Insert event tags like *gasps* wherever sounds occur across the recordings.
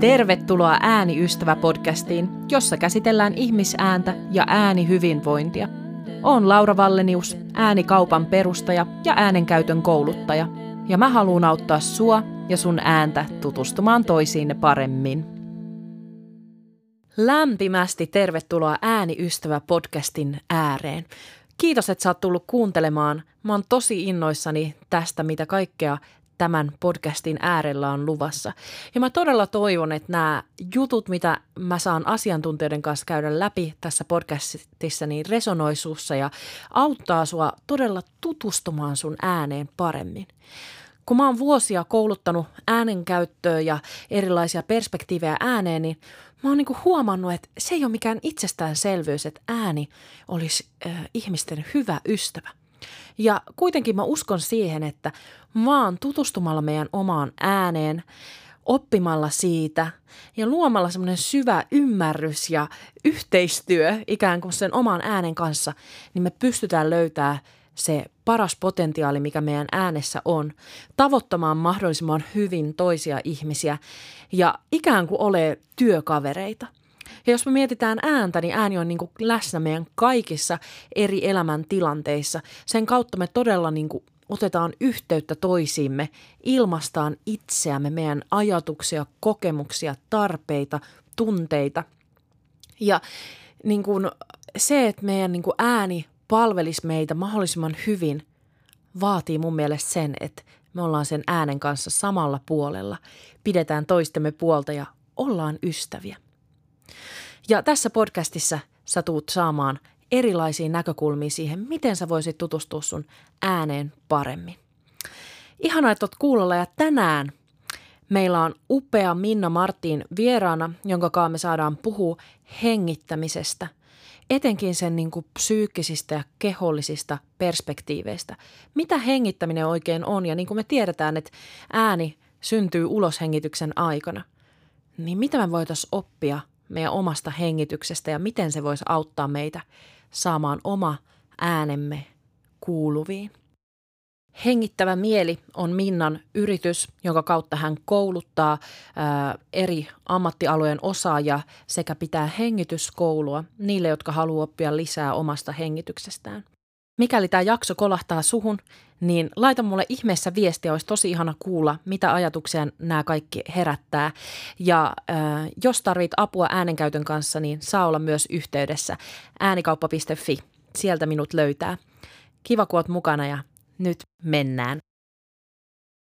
Tervetuloa Ääniystävä-podcastiin, jossa käsitellään ihmisääntä ja äänihyvinvointia. Olen Laura Vallenius, äänikaupan perustaja ja äänenkäytön kouluttaja, ja mä haluan auttaa sua ja sun ääntä tutustumaan toisiinne paremmin. Lämpimästi tervetuloa Ääniystävä-podcastin ääreen. Kiitos, että sä oot tullut kuuntelemaan. Mä oon tosi innoissani tästä, mitä kaikkea tämän podcastin äärellä on luvassa. Ja mä todella toivon, että nämä jutut, mitä mä saan asiantuntijoiden kanssa käydä läpi tässä podcastissa, niin resonoi sussa ja auttaa sua todella tutustumaan sun ääneen paremmin. Kun mä oon vuosia kouluttanut äänenkäyttöä ja erilaisia perspektiivejä ääneen, niin mä oon niinku huomannut, että se ei ole mikään itsestäänselvyys, että ääni olisi äh, ihmisten hyvä ystävä. Ja kuitenkin mä uskon siihen, että vaan tutustumalla meidän omaan ääneen, oppimalla siitä ja luomalla semmoinen syvä ymmärrys ja yhteistyö ikään kuin sen oman äänen kanssa, niin me pystytään löytämään se paras potentiaali, mikä meidän äänessä on, tavoittamaan mahdollisimman hyvin toisia ihmisiä ja ikään kuin ole työkavereita – ja jos me mietitään ääntä, niin ääni on niin kuin läsnä meidän kaikissa eri elämäntilanteissa. Sen kautta me todella niin kuin otetaan yhteyttä toisiimme, ilmastaan itseämme, meidän ajatuksia, kokemuksia, tarpeita, tunteita. Ja niin kuin se, että meidän niin kuin ääni palvelisi meitä mahdollisimman hyvin, vaatii mun mielestä sen, että me ollaan sen äänen kanssa samalla puolella, pidetään toistemme puolta ja ollaan ystäviä. Ja tässä podcastissa sä tuut saamaan erilaisia näkökulmia siihen, miten sä voisit tutustua sun ääneen paremmin. Ihanaa, että oot kuulolla ja tänään meillä on upea Minna Martin vieraana, jonka kanssa me saadaan puhua hengittämisestä, etenkin sen niin kuin psyykkisistä ja kehollisista perspektiiveistä. Mitä hengittäminen oikein on ja niin kuin me tiedetään, että ääni syntyy uloshengityksen aikana, niin mitä me voitaisiin oppia meidän omasta hengityksestä ja miten se voisi auttaa meitä saamaan oma äänemme kuuluviin. Hengittävä mieli on Minnan yritys, jonka kautta hän kouluttaa ää, eri ammattialueen osaajia sekä pitää hengityskoulua niille, jotka haluaa oppia lisää omasta hengityksestään. Mikäli tämä jakso kolahtaa suhun, niin laita mulle ihmeessä viestiä, olisi tosi ihana kuulla, mitä ajatuksia nämä kaikki herättää. Ja äh, jos tarvit apua äänenkäytön kanssa, niin saa olla myös yhteydessä äänikauppa.fi. Sieltä minut löytää. Kiva, kun oot mukana ja nyt mennään.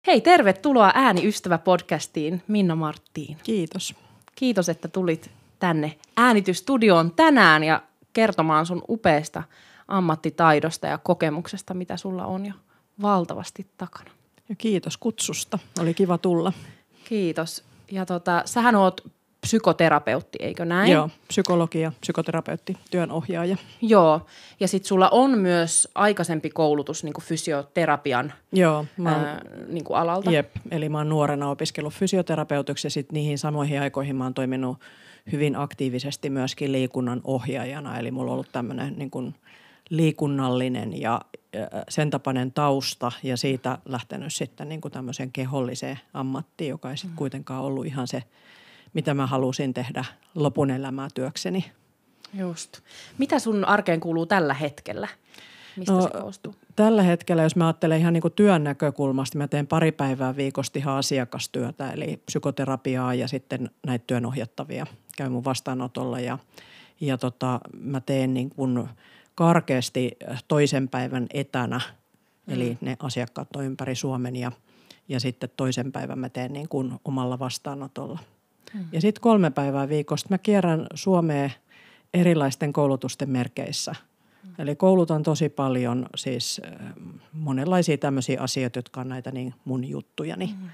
Hei, tervetuloa Ääniystävä-podcastiin, Minna Marttiin. Kiitos. Kiitos, että tulit tänne äänitystudioon tänään ja kertomaan sun upeasta ammattitaidosta ja kokemuksesta, mitä sulla on jo valtavasti takana. Ja kiitos kutsusta. Oli kiva tulla. Kiitos. Ja tota, sähän oot psykoterapeutti, eikö näin? Joo, psykologia, psykoterapeutti, työnohjaaja. Joo, ja sitten sulla on myös aikaisempi koulutus niin fysioterapian Joo, mä oon, ää, niin alalta. Jep, eli mä oon nuorena opiskellut fysioterapeutiksi ja sitten niihin samoihin aikoihin mä oon toiminut hyvin aktiivisesti myöskin liikunnan ohjaajana. Eli mulla on ollut tämmöinen niin liikunnallinen ja sen tapainen tausta ja siitä lähtenyt sitten niin kuin tämmöiseen keholliseen ammattiin, joka ei sitten mm. kuitenkaan ollut ihan se, mitä mä halusin tehdä lopun elämää työkseni. Just. Mitä sun arkeen kuuluu tällä hetkellä? Mistä no, se koostuu? Tällä hetkellä, jos mä ajattelen ihan niin kuin työn näkökulmasta, mä teen pari päivää viikosta ihan asiakastyötä, eli psykoterapiaa ja sitten näitä työnohjattavia käy mun vastaanotolla ja, ja tota, mä teen niin kuin – karkeasti toisen päivän etänä, mm. eli ne asiakkaat on ympäri Suomen ja, ja sitten toisen päivän mä teen niin kuin omalla vastaanotolla. Mm. Ja sitten kolme päivää viikosta mä kierrän Suomeen erilaisten koulutusten merkeissä. Mm. Eli koulutan tosi paljon siis monenlaisia tämmöisiä asioita, jotka on näitä niin mun juttujani. Mm.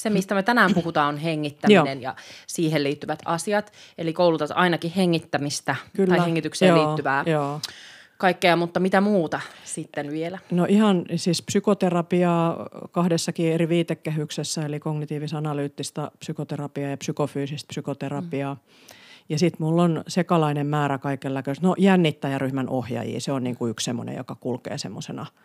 Se, mistä me tänään puhutaan, on hengittäminen Joo. ja siihen liittyvät asiat. Eli koulutat ainakin hengittämistä Kyllä. tai hengitykseen Joo, liittyvää jo. kaikkea, mutta mitä muuta sitten vielä? No ihan siis psykoterapiaa kahdessakin eri viitekehyksessä, eli kognitiivis-analyyttistä psykoterapiaa ja psykofyysistä psykoterapiaa. Mm. Ja sitten mulla on sekalainen määrä kaikenlaista. No jännittäjäryhmän ohjaajia, se on niin kuin yksi semmoinen, joka kulkee semmoisena –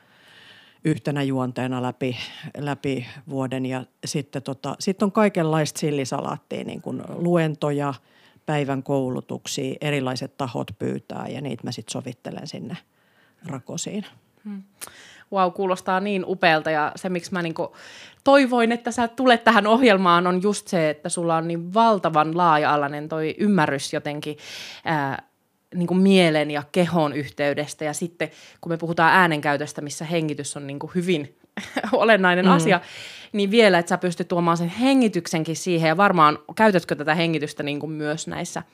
yhtenä juonteena läpi, läpi vuoden. Ja sitten tota, sit on kaikenlaista sillisalaattia, niin kuin luentoja, päivän koulutuksia, erilaiset tahot pyytää ja niitä mä sitten sovittelen sinne rakosiin. Hmm wow, kuulostaa niin upealta ja se, miksi mä niinku toivoin, että sä tulet tähän ohjelmaan, on just se, että sulla on niin valtavan laaja-alainen toi ymmärrys jotenkin niin kuin mielen ja kehon yhteydestä. Ja sitten kun me puhutaan äänenkäytöstä, missä hengitys on niin kuin hyvin *laughs* olennainen mm. asia, niin vielä, että sä pystyt tuomaan sen hengityksenkin siihen. Ja varmaan käytätkö tätä hengitystä niin kuin myös näissä –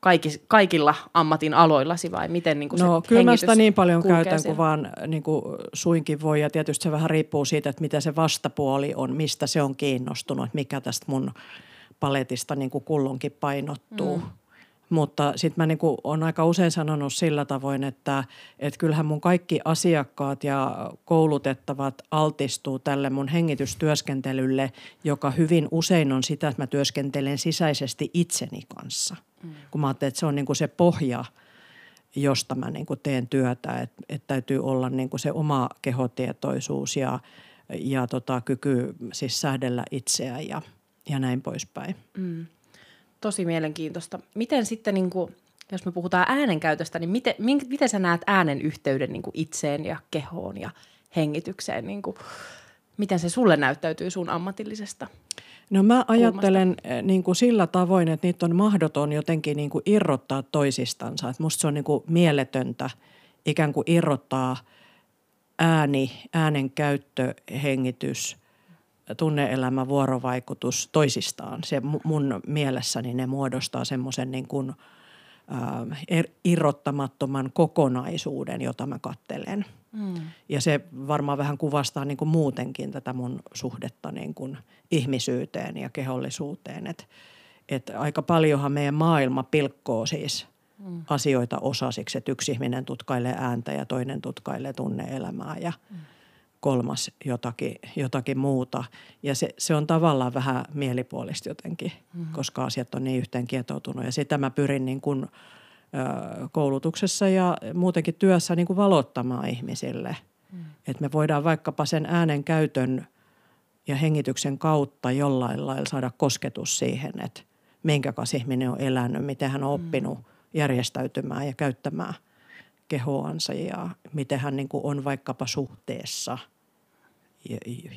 kaikki, kaikilla ammatin aloillasi vai miten niin kuin No kyllä mä sitä niin paljon käytän kuin vaan niin kuin suinkin voi ja tietysti se vähän riippuu siitä, että mitä se vastapuoli on, mistä se on kiinnostunut, mikä tästä mun paletista niin kuin kullonkin painottuu. Mm. Mutta sitten mä niin olen aika usein sanonut sillä tavoin, että, että kyllähän mun kaikki asiakkaat ja koulutettavat altistuu tälle mun hengitystyöskentelylle, joka hyvin usein on sitä, että mä työskentelen sisäisesti itseni kanssa. Mm. Kun mä ajattelen, että se on niin kuin se pohja, josta mä niin kuin teen työtä, että, että täytyy olla niin kuin se oma kehotietoisuus ja, ja tota, kyky siis säädellä itseä ja, ja näin poispäin. Mm tosi mielenkiintoista. Miten sitten, niin kuin, jos me puhutaan äänenkäytöstä, niin miten, miten sä näet äänen yhteyden niin kuin itseen ja kehoon ja hengitykseen? Niin kuin, miten se sulle näyttäytyy sun ammatillisesta No mä ajattelen kulmasta? niin kuin sillä tavoin, että niitä on mahdoton jotenkin niin kuin irrottaa toisistansa. Että musta se on niin kuin mieletöntä ikään kuin irrottaa ääni, äänen käyttö, hengitys – tunneelämä, vuorovaikutus toisistaan. Se mun mielessäni ne muodostaa semmoisen niin kuin, äh, er, irrottamattoman kokonaisuuden, jota mä kattelen. Mm. Ja se varmaan vähän kuvastaa niin kuin muutenkin tätä mun suhdetta niin kuin ihmisyyteen ja kehollisuuteen. Että et aika paljonhan meidän maailma pilkkoo siis mm. asioita osasiksi, että yksi ihminen tutkailee ääntä ja toinen tutkailee tunneelämää ja mm kolmas jotakin, jotakin muuta. Ja se, se on tavallaan vähän mielipuolista jotenkin, mm-hmm. koska asiat on niin yhteen kietoutunut. Ja sitä mä pyrin niin kuin, ö, koulutuksessa ja muutenkin työssä niin kuin valottamaan ihmisille. Mm. Että me voidaan vaikkapa sen äänen käytön ja hengityksen kautta jollain lailla saada kosketus siihen, että minkä kanssa ihminen on elänyt, miten hän on oppinut mm. järjestäytymään ja käyttämään – kehoansa ja miten hän niin kuin on vaikkapa suhteessa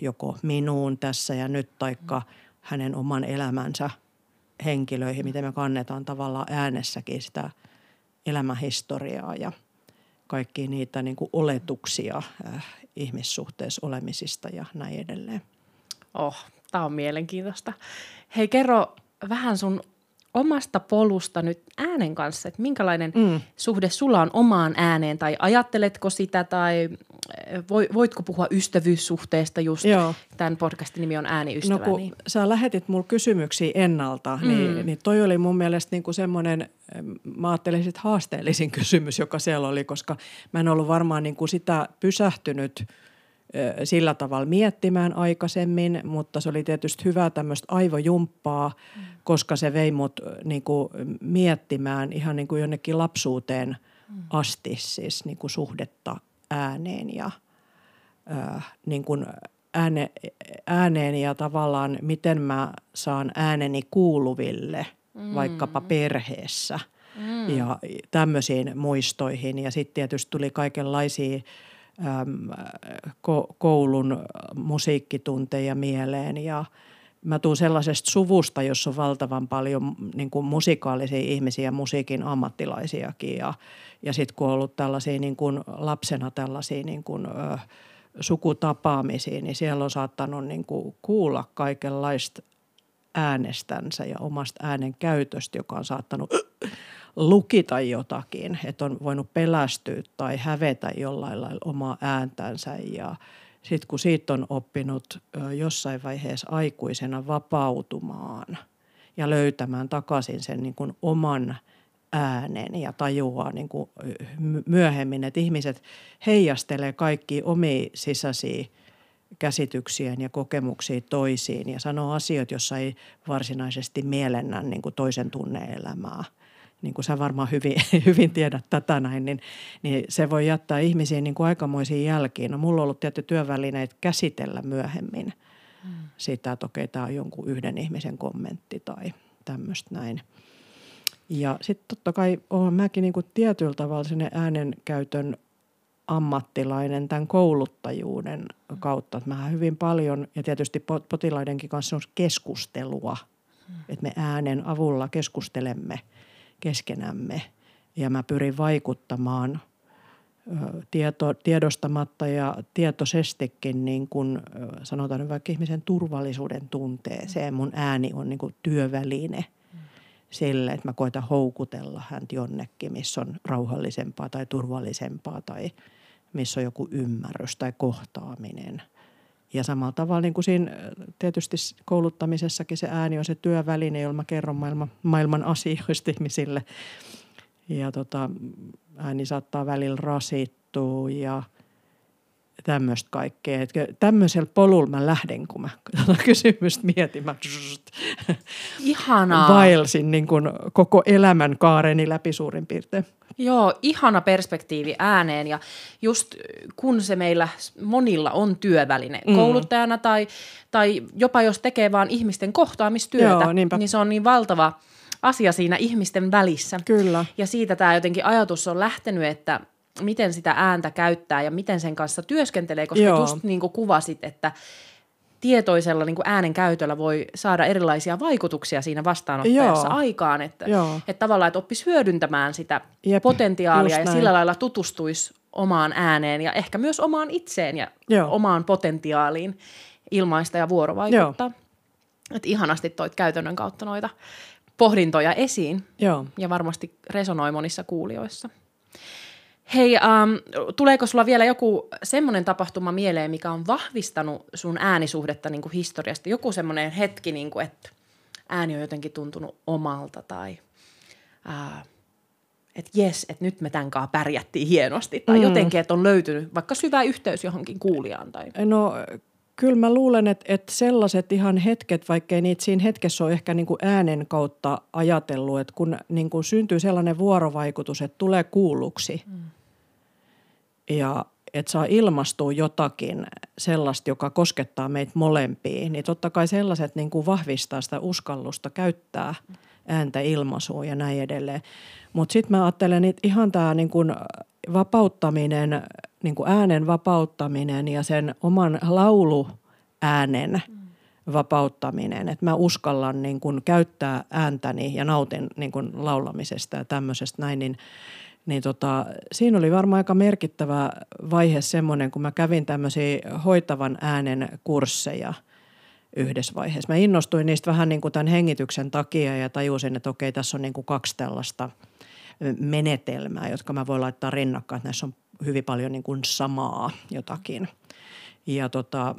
joko minuun tässä ja nyt taikka hänen oman elämänsä henkilöihin, miten me kannetaan tavallaan äänessäkin sitä elämähistoriaa ja kaikki niitä niin kuin oletuksia äh, ihmissuhteessa olemisista ja näin edelleen. Oh, tämä on mielenkiintoista. Hei, kerro vähän sun omasta polusta nyt äänen kanssa, että minkälainen mm. suhde sulla on omaan ääneen tai ajatteletko sitä tai eh, voitko puhua ystävyyssuhteesta just? Joo. Tämän podcastin nimi on Ääniystävä. No kun niin. sä lähetit mulle kysymyksiä ennalta, mm. niin, niin toi oli mun mielestä niin kuin semmoinen, mä ajattelin sit haasteellisin kysymys, joka siellä oli, koska mä en ollut varmaan niin kuin sitä pysähtynyt – sillä tavalla miettimään aikaisemmin, mutta se oli tietysti hyvä tämmöistä aivojumppaa, mm. koska se vei mut niin kuin miettimään ihan niin kuin jonnekin lapsuuteen mm. asti siis niin kuin suhdetta ääneen ja niin kuin ääne, ääneen ja tavallaan miten mä saan ääneni kuuluville mm. vaikkapa perheessä mm. ja tämmöisiin muistoihin. Ja sitten tietysti tuli kaikenlaisia – koulun musiikkitunteja mieleen. Ja mä tuun sellaisesta suvusta, jossa on valtavan paljon niin kuin musikaalisia ihmisiä, musiikin ammattilaisiakin. Ja, ja sitten kun on ollut tällaisia niin kuin lapsena tällaisia niin kuin, ö, sukutapaamisia, niin siellä on saattanut niin kuin kuulla kaikenlaista äänestänsä ja omasta äänen käytöstä, joka on saattanut lukita jotakin, että on voinut pelästyä tai hävetä jollain lailla omaa ääntänsä. Ja sitten kun siitä on oppinut jossain vaiheessa aikuisena vapautumaan ja löytämään takaisin sen niin kuin oman äänen ja tajuaa niin kuin myöhemmin, että ihmiset heijastelee kaikki omia sisäisiä käsityksien ja kokemuksia toisiin ja sanoo asioita, jossa ei varsinaisesti mielennä niin kuin toisen tunneelämää – niin kuin sä varmaan hyvin, *laughs* hyvin tiedät tätä näin, niin, niin se voi jättää ihmisiin niin kuin aikamoisiin jälkiin. No mulla on ollut tietty työvälineet käsitellä myöhemmin mm. sitä, että okei, tämä on jonkun yhden ihmisen kommentti tai tämmöistä näin. Ja sitten totta kai olen mäkin niin kuin tietyllä tavalla sinne äänenkäytön ammattilainen tämän kouluttajuuden kautta. Että mä hyvin paljon ja tietysti potilaidenkin kanssa on keskustelua, että me äänen avulla keskustelemme keskenämme ja mä pyrin vaikuttamaan tieto, tiedostamatta ja tietoisestikin niin kuin sanotaan vaikka ihmisen turvallisuuden tunteeseen. Mun ääni on niin kuin työväline – sille, että mä koitan houkutella häntä jonnekin, missä on rauhallisempaa tai turvallisempaa tai missä on joku ymmärrys tai kohtaaminen. Ja samalla tavalla niin kuin siinä tietysti kouluttamisessakin se ääni on se työväline, jolla mä kerron maailman, maailman asioista *laughs* ihmisille. Ja tota, ääni saattaa välillä rasittua ja – tämmöistä kaikkea. Että tämmöisellä polulla mä lähden, kun mä *laughs* kysymystä mietin. Mä *laughs* Ihanaa. vaelsin niin kuin koko elämän kaareni läpi suurin piirtein. Joo, ihana perspektiivi ääneen ja just kun se meillä monilla on työväline mm. kouluttajana tai, tai jopa jos tekee vaan ihmisten kohtaamistyötä, Joo, niin se on niin valtava asia siinä ihmisten välissä. Kyllä. Ja siitä tämä jotenkin ajatus on lähtenyt, että – miten sitä ääntä käyttää ja miten sen kanssa työskentelee, koska Joo. just niin kuin kuvasit, että tietoisella niin kuin äänen käytöllä voi saada erilaisia vaikutuksia siinä vastaanottajassa Joo. aikaan, että, että tavallaan, että oppisi hyödyntämään sitä Jep, potentiaalia ja sillä lailla tutustuisi omaan ääneen ja ehkä myös omaan itseen ja Joo. omaan potentiaaliin ilmaista ja vuorovaikuttaa. Joo. Että ihanasti toit käytännön kautta noita pohdintoja esiin Joo. ja varmasti resonoi monissa kuulijoissa. Hei, um, tuleeko sulla vielä joku semmoinen tapahtuma mieleen, mikä on vahvistanut sun äänisuhdetta niin kuin historiasta? Joku semmoinen hetki, niin kuin, että ääni on jotenkin tuntunut omalta tai uh, että jes, että nyt me tämän kanssa pärjättiin hienosti. Tai mm. jotenkin, että on löytynyt vaikka syvä yhteys johonkin kuulijaan. Tai... No kyllä mä luulen, että, että sellaiset ihan hetket, vaikkei niitä siinä hetkessä ole ehkä niin kuin äänen kautta ajatellut, että kun niin kuin syntyy sellainen vuorovaikutus, että tulee kuulluksi mm. Ja että saa ilmastua jotakin sellaista, joka koskettaa meitä molempia, niin totta kai sellaiset niin kuin vahvistaa sitä uskallusta käyttää ääntä ilmaisua ja näin edelleen. Mutta sitten mä ajattelen, että ihan tämä niin kuin vapauttaminen, niin kuin äänen vapauttaminen ja sen oman lauluäänen vapauttaminen, että mä uskallan niin kuin käyttää ääntäni ja nautin niin kuin laulamisesta ja tämmöisestä näin, niin, niin tota, siinä oli varmaan aika merkittävä vaihe semmoinen, kun mä kävin tämmöisiä hoitavan äänen kursseja yhdessä vaiheessa. Mä innostuin niistä vähän niin kuin tämän hengityksen takia ja tajusin, että okei, tässä on niin kuin kaksi tällaista – menetelmää, jotka mä voin laittaa rinnakkain, että näissä on hyvin paljon niin kuin samaa jotakin. Ja tota,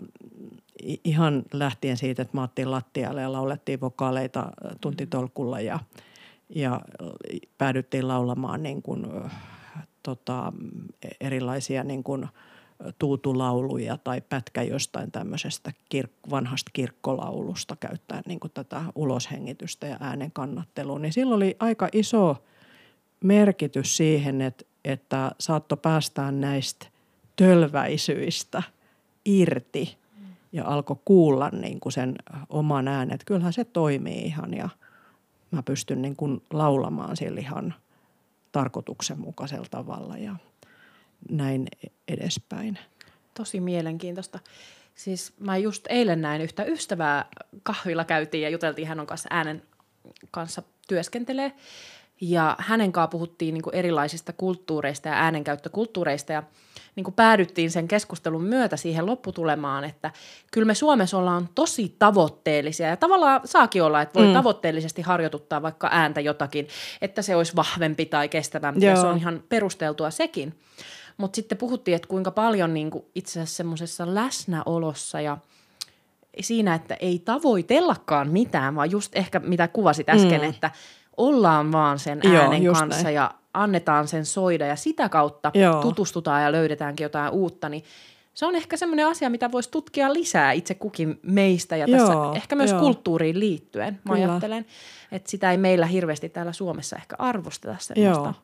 ihan lähtien siitä, että maattiin lattialle ja laulettiin vokaaleita tuntitolkulla ja, ja päädyttiin laulamaan niin kuin, tota, erilaisia niin kuin tuutulauluja tai pätkä jostain tämmöisestä kir- vanhasta kirkkolaulusta käyttäen niin kuin tätä uloshengitystä ja äänen kannattelua. Niin silloin oli aika iso – merkitys siihen, että, että saatto päästään näistä tölväisyistä irti ja alkoi kuulla niin kuin sen oman äänen. Että kyllähän se toimii ihan ja mä pystyn niin kuin laulamaan sillä ihan tarkoituksenmukaisella tavalla ja näin edespäin. Tosi mielenkiintoista. Siis mä just eilen näin yhtä ystävää kahvilla käytiin ja juteltiin, hän on kanssa äänen kanssa työskentelee. Ja hänen kanssaan puhuttiin niin erilaisista kulttuureista ja äänenkäyttökulttuureista ja niin kuin päädyttiin sen keskustelun myötä siihen lopputulemaan, että kyllä me Suomessa ollaan tosi tavoitteellisia ja tavallaan saakin olla, että voi mm. tavoitteellisesti harjoituttaa vaikka ääntä jotakin, että se olisi vahvempi tai kestävämpi Joo. ja se on ihan perusteltua sekin. Mutta sitten puhuttiin, että kuinka paljon niin kuin itse asiassa semmoisessa läsnäolossa ja siinä, että ei tavoitellakaan mitään, vaan just ehkä mitä kuvasit äsken, mm. että – ollaan vaan sen äänen Joo, kanssa näin. ja annetaan sen soida ja sitä kautta Joo. tutustutaan ja löydetäänkin jotain uutta, niin se on ehkä semmoinen asia, mitä voisi tutkia lisää itse kukin meistä ja tässä Joo, ehkä myös joo. kulttuuriin liittyen. Mä Kyllä. ajattelen, että sitä ei meillä hirveästi täällä Suomessa ehkä arvosteta semmoista. Joo.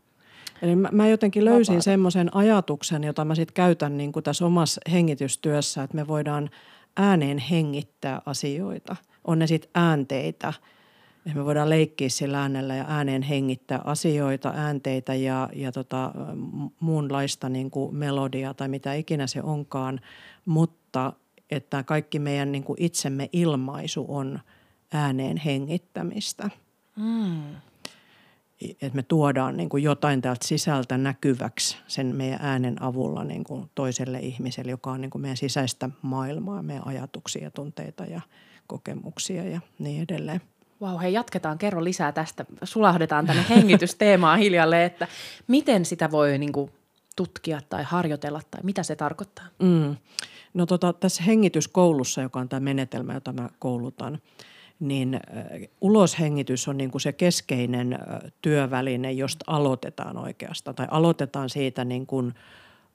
Eli mä, mä jotenkin löysin semmoisen ajatuksen, jota mä sitten käytän niin kuin tässä omassa hengitystyössä, että me voidaan ääneen hengittää asioita. On ne sitten äänteitä, että me voidaan leikkiä sillä äänellä ja ääneen hengittää asioita, äänteitä ja, ja tota, muunlaista niin kuin melodia tai mitä ikinä se onkaan, mutta että kaikki meidän niin kuin itsemme ilmaisu on ääneen hengittämistä Mm. että me tuodaan niin kuin jotain täältä sisältä näkyväksi sen meidän äänen avulla niin kuin toiselle ihmiselle, joka on niin kuin meidän sisäistä maailmaa, meidän ajatuksia, tunteita ja kokemuksia ja niin edelleen. Vau, hei jatketaan, kerro lisää tästä. Sulahdetaan tänne hengitysteemaan *laughs* hiljalleen, että miten sitä voi niin kuin, tutkia tai harjoitella tai mitä se tarkoittaa. Mm. No tota, tässä hengityskoulussa, joka on tämä menetelmä, jota mä koulutan, niin äh, uloshengitys on niin kuin se keskeinen äh, työväline, josta aloitetaan oikeastaan. Tai aloitetaan siitä niin kuin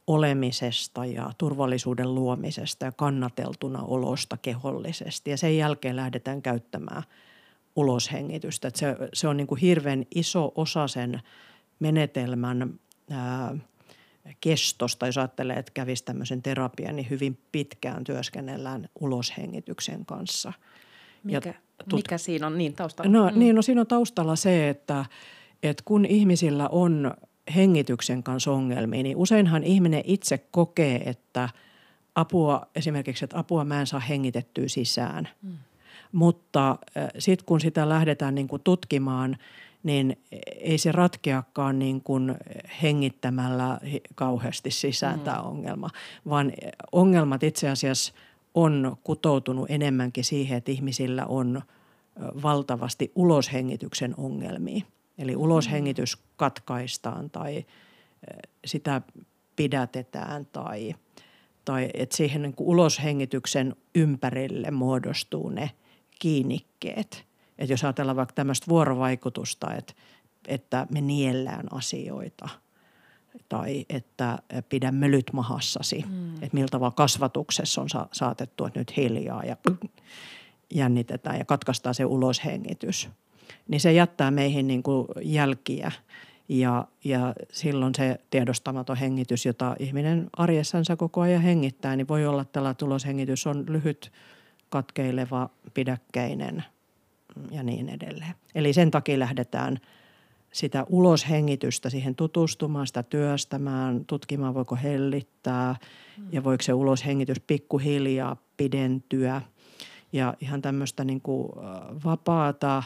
olemisesta ja turvallisuuden luomisesta ja kannateltuna olosta kehollisesti. Ja sen jälkeen lähdetään käyttämään uloshengitystä. Et se, se on niin kuin hirveän iso osa sen menetelmän ää, kestosta, jos ajattelee, että kävisi tämmöisen terapian, niin hyvin pitkään työskennellään uloshengityksen kanssa. Ja Mikä, tut- mikä siinä on niin taustalla? No mm. niin, no siinä on taustalla se, että, että kun ihmisillä on hengityksen kanssa ongelmia, niin useinhan ihminen itse kokee, että apua, esimerkiksi, että apua mä en saa hengitettyä sisään. Mm. Mutta sitten kun sitä lähdetään niin kuin tutkimaan, niin ei se ratkeakaan niin kuin hengittämällä kauheasti sisään mm. tämä ongelma, vaan ongelmat itse asiassa on kutoutunut enemmänkin siihen, että ihmisillä on valtavasti uloshengityksen ongelmia. Eli uloshengitys katkaistaan tai sitä pidätetään tai, tai että siihen niin kuin uloshengityksen ympärille muodostuu ne kiinnikkeet. Että jos ajatellaan vaikka tämmöistä vuorovaikutusta, että, että me niellään asioita tai että pidä mölyt mahassasi, mm. että miltä vaan kasvatuksessa on sa- saatettu, että nyt hiljaa ja jännitetään ja katkaistaan se uloshengitys, niin se jättää meihin niin kuin jälkiä ja, ja silloin se tiedostamaton hengitys, jota ihminen arjessansa koko ajan hengittää, niin voi olla, että tällä tuloshengitys on lyhyt, katkeileva, pidäkkäinen ja niin edelleen. Eli sen takia lähdetään sitä uloshengitystä siihen tutustumaan, sitä työstämään, tutkimaan voiko hellittää ja voiko se uloshengitys pikkuhiljaa pidentyä. Ja ihan tämmöistä niin kuin vapaata,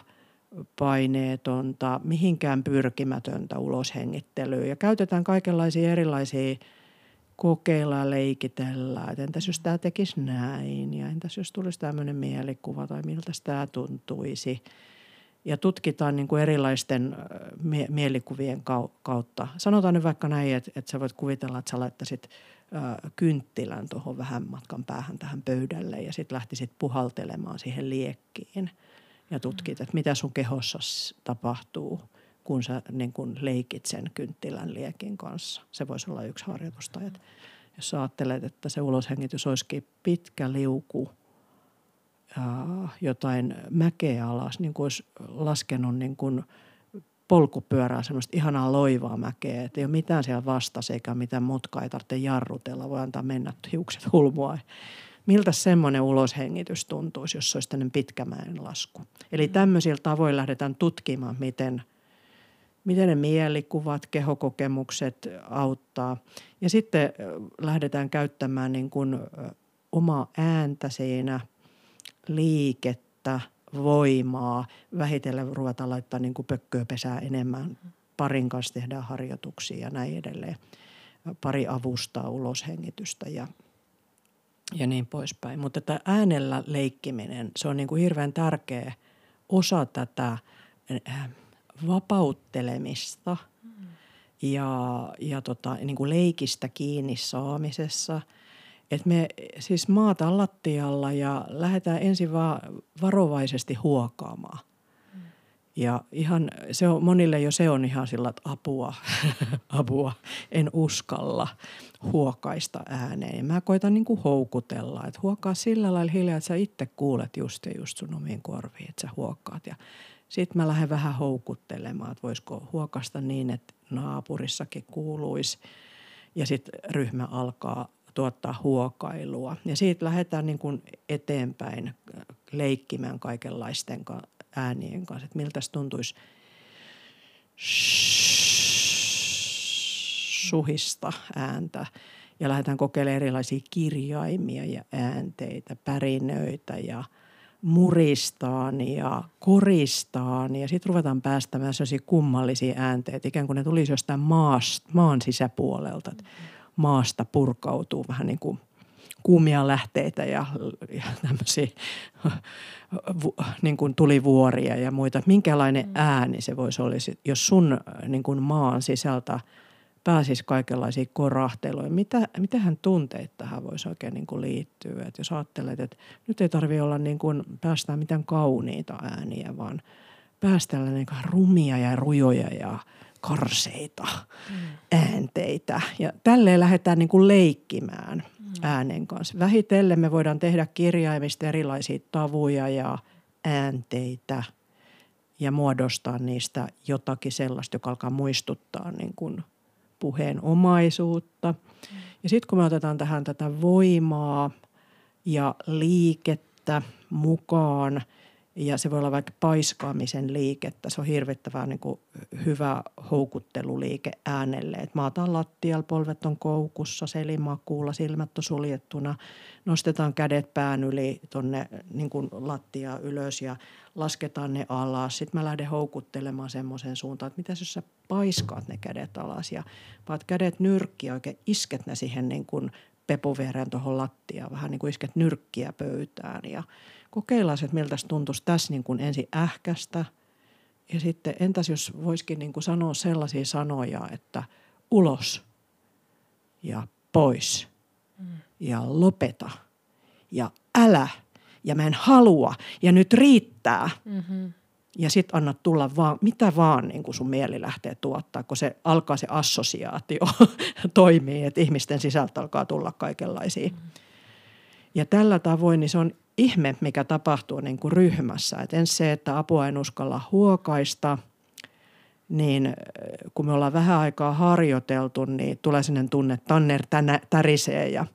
paineetonta, mihinkään pyrkimätöntä uloshengittelyä. Ja käytetään kaikenlaisia erilaisia kokeilla ja leikitellä, että entäs jos tämä tekisi näin ja entäs jos tulisi tämmöinen mielikuva tai miltä tämä tuntuisi. Ja tutkitaan niin kuin erilaisten mie- mielikuvien kau- kautta. Sanotaan nyt vaikka näin, että, että sä voit kuvitella, että sä laittaisit ö, kynttilän tuohon vähän matkan päähän tähän pöydälle ja sitten lähtisit puhaltelemaan siihen liekkiin ja tutkit, että mitä sun kehossa tapahtuu, kun sä niin kun leikit sen kynttilän liekin kanssa. Se voisi olla yksi harjoitus. Tai että jos sä ajattelet, että se uloshengitys olisikin pitkä liuku jotain mäkeä alas, niin kuin olisi laskenut niin kuin polkupyörää, semmoista ihanaa loivaa mäkeä, että ei ole mitään siellä vastassa eikä mitään mutkaa, ei tarvitse jarrutella, voi antaa mennä hiukset hulmua. Miltä semmoinen uloshengitys tuntuisi, jos se olisi tämmöinen pitkämäen lasku? Eli tämmöisillä tavoin lähdetään tutkimaan, miten, miten ne mielikuvat, kehokokemukset auttaa. Ja sitten lähdetään käyttämään niin kuin omaa ääntä siinä, liikettä, voimaa. Vähitellen ruvetaan laittaa niin kuin pökköä pesää enemmän. Parin kanssa tehdään harjoituksia ja näin edelleen. Pari avustaa uloshengitystä ja, ja niin poispäin. Mutta tämä äänellä leikkiminen, se on niin kuin hirveän tärkeä osa tätä vapauttelemista ja, ja tota, niin kuin leikistä kiinni saamisessa. että me siis maataan lattialla ja lähdetään ensin vaan varovaisesti huokaamaan. Ja ihan se on, monille jo se on ihan sillä, että apua, *laughs* apua, en uskalla huokaista ääneen. Ja mä koitan niin kuin houkutella, että huokaa sillä lailla hiljaa, että sä itse kuulet just ja just sun omiin korviin, että sä huokkaat. Ja sitten mä lähden vähän houkuttelemaan, että voisiko huokasta niin, että naapurissakin kuuluisi. Ja sitten ryhmä alkaa tuottaa huokailua. Ja siitä lähdetään niin kuin eteenpäin leikkimään kaikenlaisten äänien kanssa, että miltä tuntuisi suhista ääntä. Ja lähdetään kokeilemaan erilaisia kirjaimia ja äänteitä, pärinöitä ja muristaan ja koristaan. Ja sitten ruvetaan päästämään sellaisia kummallisia äänteitä, ikään kuin ne tulisi jostain maasta, maan sisäpuolelta. Maasta purkautuu vähän niin kuin kuumia lähteitä ja, ja tämmöisiä *laughs* niin kuin tulivuoria ja muita. Minkälainen ääni se voisi olla, jos sun niin kuin maan sisältä pääsisi kaikenlaisia korahteluja. Mitä, mitähän tunteet tähän voisi oikein niin kuin liittyä? Et jos ajattelet, että nyt ei tarvitse olla niin kuin päästään mitään kauniita ääniä, vaan päästellä niin rumia ja rujoja ja karseita mm. äänteitä. Ja tälleen lähdetään niin kuin leikkimään – äänen kanssa. Vähitellen me voidaan tehdä kirjaimista erilaisia tavuja ja äänteitä ja muodostaa niistä jotakin sellaista, joka alkaa muistuttaa niin kuin puheen omaisuutta. Ja sitten kun me otetaan tähän tätä voimaa ja liikettä mukaan – ja se voi olla vaikka paiskaamisen liikettä. Se on hirvittävän niin kuin hyvä houkutteluliike äänelle. Et maataan lattialla, polvet on koukussa, selimakuulla, silmät on suljettuna. Nostetaan kädet pään yli tuonne niin lattia ylös ja lasketaan ne alas. Sitten mä lähden houkuttelemaan semmoisen suuntaan, että mitä jos sä paiskaat ne kädet alas ja paat kädet nyrkkiä oikein isket ne siihen niin kuin pepuvereen tuohon lattiaan. Vähän niin kuin isket nyrkkiä pöytään ja – kokeillaan, että miltä se tuntuisi tässä niin kuin ensin ähkästä. Ja sitten entäs jos voisikin niin kuin sanoa sellaisia sanoja, että ulos ja pois mm. ja lopeta ja älä ja mä en halua ja nyt riittää. Mm-hmm. Ja sitten anna tulla vaan, mitä vaan niin kuin sun mieli lähtee tuottaa, kun se alkaa se assosiaatio *laughs* toimii, että ihmisten sisältä alkaa tulla kaikenlaisia. Mm. Ja tällä tavoin niin se on ihme, mikä tapahtuu niin kuin ryhmässä. Et ensin se, että apua en uskalla huokaista, niin äh, kun me ollaan vähän aikaa harjoiteltu, niin tulee sellainen tunne, että tanner tänä, tärisee ja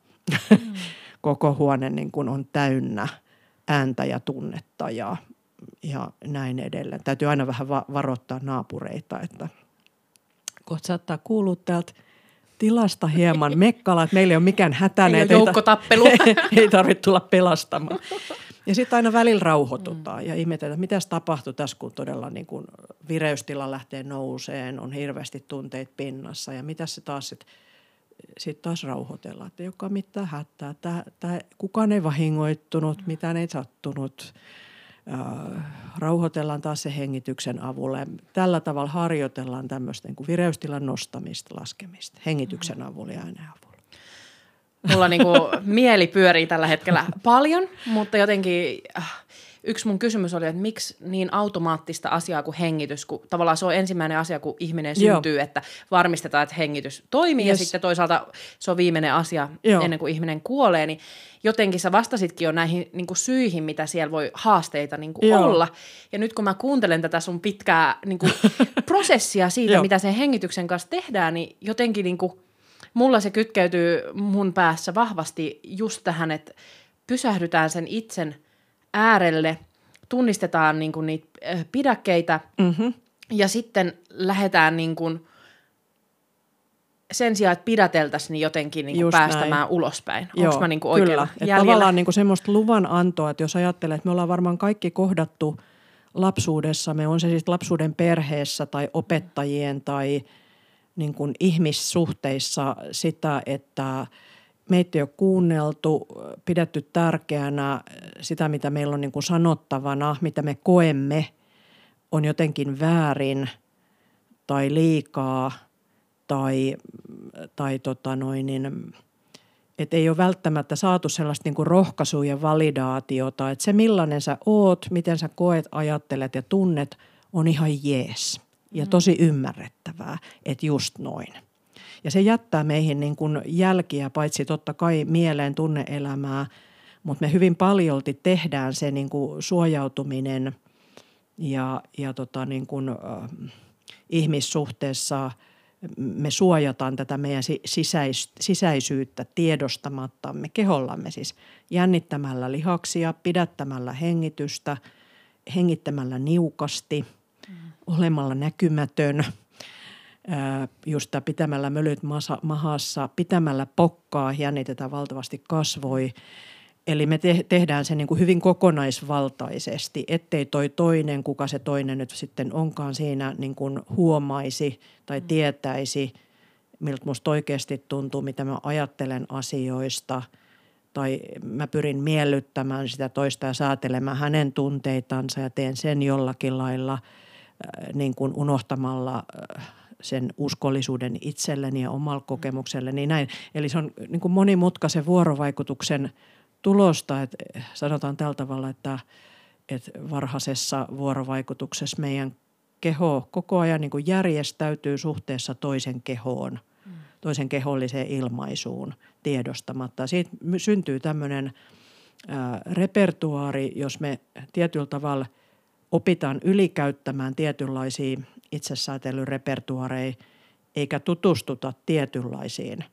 mm. *laughs* koko huone niin kuin on täynnä ääntä ja tunnetta ja, ja näin edelleen. Täytyy aina vähän va- varoittaa naapureita, että kohta saattaa kuulua täältä – tilasta hieman mekkala, että meillä ei ole mikään hätäinen. Ei ole joukkotappelu. *laughs* Ei, ei tarvitse tulla pelastamaan. Ja sitten aina välillä rauhoitutaan mm. ja ihmetellään, mitä tapahtui tässä, kun todella niin kun vireystila lähtee nouseen, on hirveästi tunteet pinnassa ja mitä se taas sitten sit taas rauhoitellaan, että joka mitään hätää. Tää, tää, kukaan ei vahingoittunut, mitään ei sattunut rauhoitellaan taas se hengityksen avulla. Ja tällä tavalla harjoitellaan tämmöistä niin kuin vireystilan nostamista, laskemista hengityksen mm-hmm. avulla ja ääneen avulla. Mulla niin kuin mieli pyörii tällä hetkellä paljon, mutta jotenkin äh, yksi mun kysymys oli, että miksi niin automaattista asiaa kuin hengitys, kun tavallaan se on ensimmäinen asia, kun ihminen syntyy, Joo. että varmistetaan, että hengitys toimii yes. ja sitten toisaalta se on viimeinen asia Joo. ennen kuin ihminen kuolee, niin jotenkin sä vastasitkin jo näihin niin kuin syihin, mitä siellä voi haasteita niin kuin olla. Ja nyt kun mä kuuntelen tätä sun pitkää niin kuin *laughs* prosessia siitä, mitä sen hengityksen kanssa tehdään, niin jotenkin niin kuin, mulla se kytkeytyy mun päässä vahvasti just tähän, että pysähdytään sen itsen äärelle, tunnistetaan niin kuin niitä pidäkkeitä mm-hmm. ja sitten lähdetään niin kuin – sen sijaan, että pidäteltäisiin, niin jotenkin niin kuin päästämään näin. ulospäin. Onko mä niin kuin oikein kyllä. Että tavallaan niin kuin semmoista luvan antoa, että jos ajattelee, että me ollaan varmaan kaikki kohdattu lapsuudessamme, on se siis lapsuuden perheessä tai opettajien tai niin kuin ihmissuhteissa sitä, että meitä ei ole kuunneltu, pidetty tärkeänä sitä, mitä meillä on niin kuin sanottavana, mitä me koemme on jotenkin väärin tai liikaa – tai, tai tota noin, niin, että ei ole välttämättä saatu sellaista niin kuin rohkaisua ja validaatiota, että se millainen sä oot, miten sä koet, ajattelet ja tunnet on ihan jees ja tosi ymmärrettävää, että just noin. Ja se jättää meihin niin kuin jälkiä, paitsi totta kai mieleen tunneelämää, mutta me hyvin paljolti tehdään se niin kuin suojautuminen ja, ja tota niin kuin, äh, ihmissuhteessa me suojataan tätä meidän sisäis, sisäisyyttä tiedostamattamme kehollamme siis jännittämällä lihaksia, pidättämällä hengitystä, hengittämällä niukasti, mm. olemalla näkymätön – just pitämällä mölyt mahassa, pitämällä pokkaa, jännitetään valtavasti kasvoi. Eli me te- tehdään se niin kuin hyvin kokonaisvaltaisesti, ettei toi toinen, kuka se toinen nyt sitten onkaan siinä, niin kuin huomaisi tai mm. tietäisi, miltä musta oikeasti tuntuu, mitä mä ajattelen asioista. Tai mä pyrin miellyttämään sitä toista ja säätelemään hänen tunteitansa ja teen sen jollakin lailla niin kuin unohtamalla sen uskollisuuden itselleni ja omalla kokemukselleni. Näin. Eli se on niin kuin monimutkaisen vuorovaikutuksen tulosta, että sanotaan tällä tavalla, että, että varhaisessa vuorovaikutuksessa meidän keho koko ajan niin kuin järjestäytyy suhteessa toisen kehoon, toisen keholliseen ilmaisuun tiedostamatta. Siitä syntyy tämmöinen repertuaari, jos me tietyllä tavalla opitaan ylikäyttämään tietynlaisia itsesäätelyrepertuareja eikä tutustuta tietynlaisiin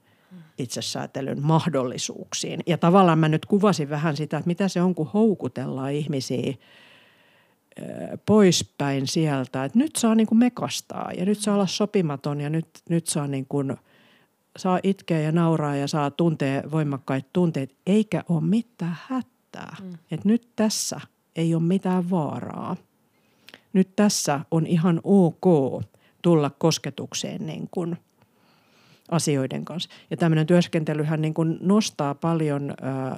itsesäätelyn mahdollisuuksiin. Ja tavallaan mä nyt kuvasin vähän sitä, että mitä se on, kun houkutellaan ihmisiä poispäin sieltä, että nyt saa niin kuin mekastaa ja nyt saa olla sopimaton ja nyt, nyt saa niin kuin, saa itkeä ja nauraa ja saa tuntea voimakkaita tunteita, eikä ole mitään hätää. Mm. Että nyt tässä ei ole mitään vaaraa – nyt tässä on ihan ok tulla kosketukseen niin kuin asioiden kanssa. Ja tämmöinen työskentelyhän niin kuin nostaa paljon ä,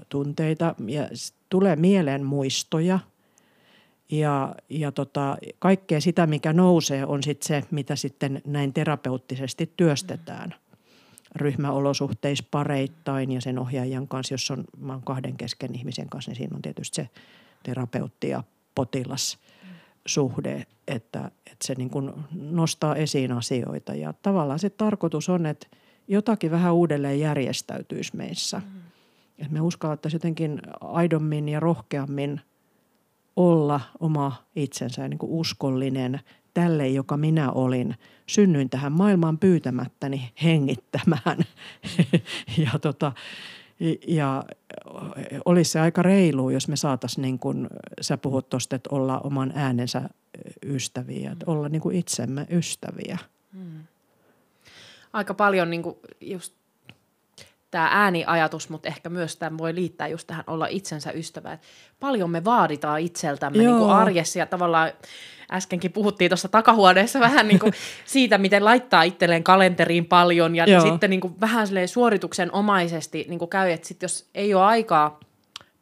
tunteita ja tulee mieleen muistoja ja, ja tota, kaikkea sitä, mikä nousee, on sitten se, mitä sitten näin terapeuttisesti työstetään ryhmäolosuhteissa pareittain ja sen ohjaajan kanssa, jos on, mä kahden kesken ihmisen kanssa, niin siinä on tietysti se terapeutti ja potilas – suhde, että, että se niin kuin nostaa esiin asioita. Ja tavallaan se tarkoitus on, että jotakin vähän uudelleen järjestäytyisi meissä. Mm. Että me uskallettaisiin jotenkin aidommin ja rohkeammin olla oma itsensä niin kuin uskollinen tälle, joka minä olin. Synnyin tähän maailmaan pyytämättäni hengittämään. *laughs* ja tota, ja olisi se aika reilu, jos me saataisiin, niin kuin sä puhut tuosta, että olla oman äänensä ystäviä, että olla niin kuin itsemme ystäviä. Hmm. Aika paljon niin kuin just tämä ääniajatus, mutta ehkä myös tämä voi liittää just tähän olla itsensä ystävä. paljon me vaaditaan itseltämme niin kuin arjessa ja tavallaan äskenkin puhuttiin tuossa takahuoneessa vähän niin kuin *laughs* siitä, miten laittaa itselleen kalenteriin paljon ja Joo. sitten niin kuin vähän suorituksen omaisesti niin kuin käy, että sit jos ei ole aikaa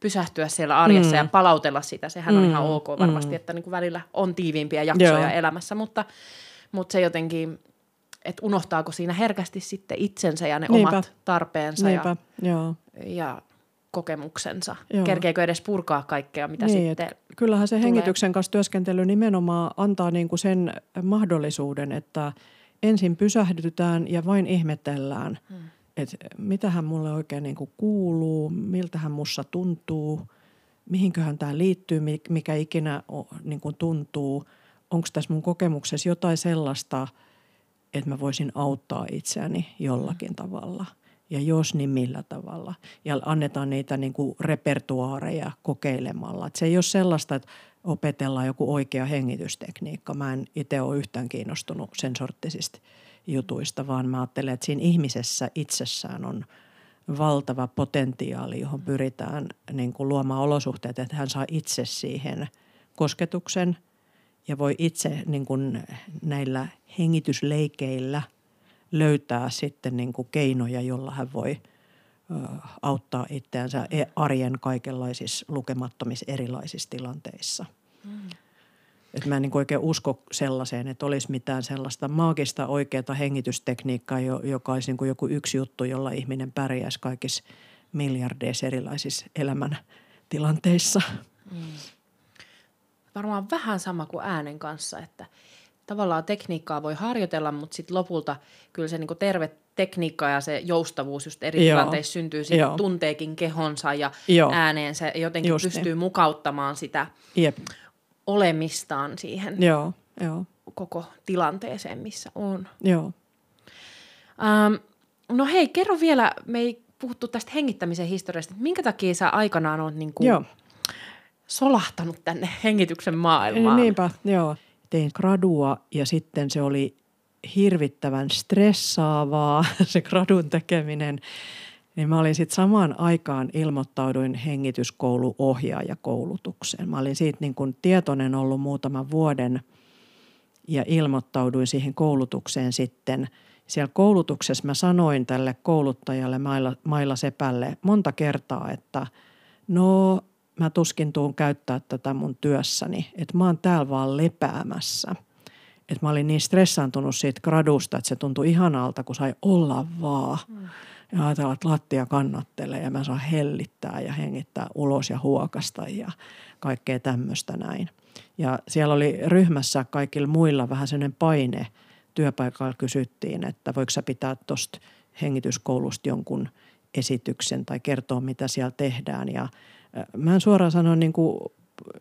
pysähtyä siellä arjessa mm. ja palautella sitä, sehän mm. on ihan ok varmasti, mm. että niin kuin välillä on tiiviimpiä jaksoja Joo. elämässä, mutta, mutta se jotenkin, että unohtaako siinä herkästi sitten itsensä ja ne Niinpä. omat tarpeensa Niinpä. Ja, Joo. ja kokemuksensa? Joo. Kerkeekö edes purkaa kaikkea, mitä niin, sitten Kyllähän se tulee? hengityksen kanssa työskentely nimenomaan antaa niin kuin sen mahdollisuuden, että ensin pysähdytään ja vain ihmetellään, hmm. että mitähän mulle oikein niin kuin kuuluu, miltähän mussa tuntuu, mihinköhän tämä liittyy, mikä ikinä niin kuin tuntuu. Onko tässä mun kokemuksessa jotain sellaista, että mä voisin auttaa itseäni jollakin hmm. tavalla – ja jos, niin millä tavalla. Ja annetaan niitä niin kuin repertuaareja kokeilemalla. Et se ei ole sellaista, että opetellaan joku oikea hengitystekniikka. Mä en itse ole yhtään kiinnostunut sen sorttisista jutuista, vaan mä ajattelen, että siinä ihmisessä itsessään on valtava potentiaali, johon pyritään niin kuin luomaan olosuhteet, että hän saa itse siihen kosketuksen ja voi itse niin kuin näillä hengitysleikeillä – löytää sitten niin kuin keinoja, jolla hän voi auttaa itseänsä e, arjen kaikenlaisissa lukemattomissa erilaisissa tilanteissa. Mm. Et mä en niin oikein usko sellaiseen, että olisi mitään sellaista maagista oikeaa hengitystekniikkaa, joka olisi niin kuin joku yksi juttu, jolla ihminen pärjäisi kaikissa miljardeissa erilaisissa elämän tilanteissa. Mm. varmaan vähän sama kuin äänen kanssa, että tavallaan tekniikkaa voi harjoitella, mutta sitten lopulta kyllä se niinku terve tekniikka ja se joustavuus just eri Joo. tilanteissa syntyy, siitä tunteekin kehonsa ja Joo. ääneen se jotenkin just pystyy niin. mukauttamaan sitä Jep. olemistaan siihen Joo. Joo. koko tilanteeseen, missä on. Joo. Um, no hei, kerro vielä, me ei puhuttu tästä hengittämisen historiasta, minkä takia sä aikanaan oot niin kuin Joo. solahtanut tänne hengityksen maailmaan? Niinpä, joo. Tein gradua ja sitten se oli hirvittävän stressaavaa *laughs* se gradun tekeminen. Niin mä olin sitten samaan aikaan ilmoittauduin hengityskouluohjaajakoulutukseen. Mä olin siitä niin kuin tietoinen ollut muutaman vuoden ja ilmoittauduin siihen koulutukseen sitten. Siellä koulutuksessa mä sanoin tälle kouluttajalle Maila, Maila Sepälle monta kertaa, että no mä tuskin tuun käyttää tätä mun työssäni, että mä oon täällä vaan lepäämässä – että mä olin niin stressaantunut siitä gradusta, että se tuntui ihanalta, kun sai olla vaan. Mm. Ja ajatella, että lattia kannattelee ja mä saan hellittää ja hengittää ulos ja huokasta ja kaikkea tämmöistä näin. Ja siellä oli ryhmässä kaikilla muilla vähän sellainen paine. Työpaikalla kysyttiin, että voiko sä pitää tuosta hengityskoulusta jonkun esityksen tai kertoa, mitä siellä tehdään. Ja mä en suoraan sanoen niin kuin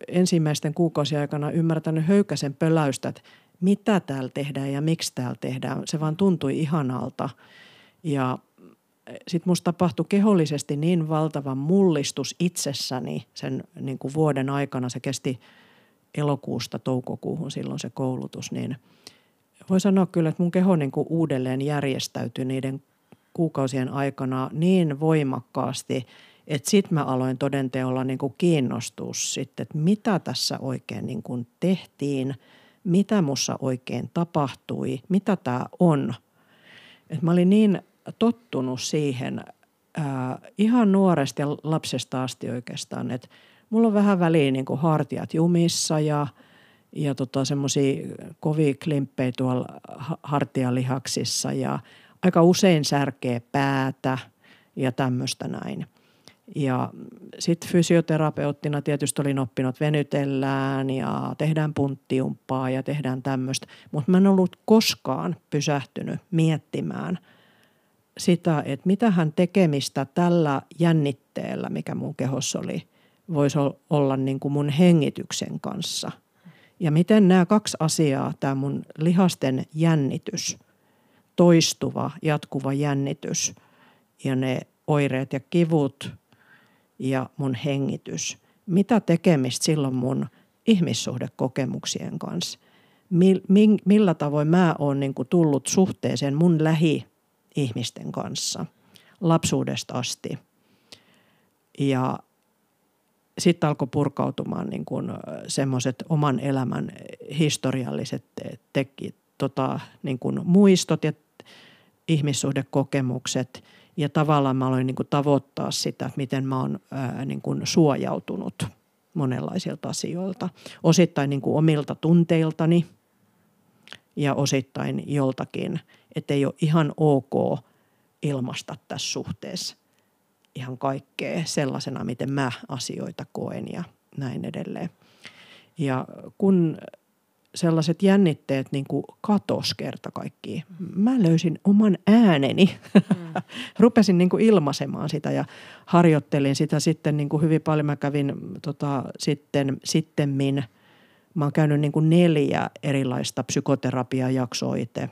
ensimmäisten kuukausien aikana ymmärtänyt höykäsen pöläystä, että mitä täällä tehdään ja miksi täällä tehdään. Se vaan tuntui ihanalta. Ja sitten musta tapahtui kehollisesti niin valtava mullistus itsessäni sen niin kuin vuoden aikana. Se kesti elokuusta toukokuuhun silloin se koulutus, niin voi sanoa kyllä, että mun keho niin kuin uudelleen järjestäytyi niiden kuukausien aikana niin voimakkaasti, että sitten mä aloin todenteolla niin kuin kiinnostua sitten, että mitä tässä oikein niin kuin tehtiin – mitä mussa oikein tapahtui, mitä tämä on. Et mä olin niin tottunut siihen ää, ihan nuoresta ja lapsesta asti oikeastaan, että mulla on vähän väliin niin kuin hartiat jumissa ja, ja tota, semmoisia kovia klimppejä tuolla hartialihaksissa ja aika usein särkee päätä ja tämmöistä näin – ja sitten fysioterapeuttina tietysti olin oppinut venytellään ja tehdään punttiumppaa ja tehdään tämmöistä. Mutta mä en ollut koskaan pysähtynyt miettimään sitä, että mitähän tekemistä tällä jännitteellä, mikä mun kehossa oli, voisi olla niin kuin mun hengityksen kanssa. Ja miten nämä kaksi asiaa, tämä mun lihasten jännitys, toistuva, jatkuva jännitys ja ne oireet ja kivut – ja mun hengitys. Mitä tekemistä silloin mun ihmissuhdekokemuksien kanssa? Millä tavoin mä oon niin tullut suhteeseen mun lähi-ihmisten kanssa lapsuudesta asti. Ja sitten alkoi purkautumaan niin semmoiset oman elämän historialliset teki, tota, niin kuin muistot ja ihmissuhdekokemukset – ja tavallaan mä aloin niin kuin tavoittaa sitä, miten mä oon niin kuin suojautunut monenlaisilta asioilta. Osittain niin kuin omilta tunteiltani ja osittain joltakin, että ei ole ihan ok ilmasta tässä suhteessa ihan kaikkea sellaisena, miten mä asioita koen ja näin edelleen. Ja kun sellaiset jännitteet niin kuin katos kerta kaikkiin. Mä löysin oman ääneni. Mm. *laughs* Rupesin niin kuin ilmaisemaan sitä ja harjoittelin sitä sitten niin kuin hyvin paljon. Mä kävin tota, sitten, sittemmin, mä oon käynyt niin kuin neljä erilaista psykoterapiajaksoa itse.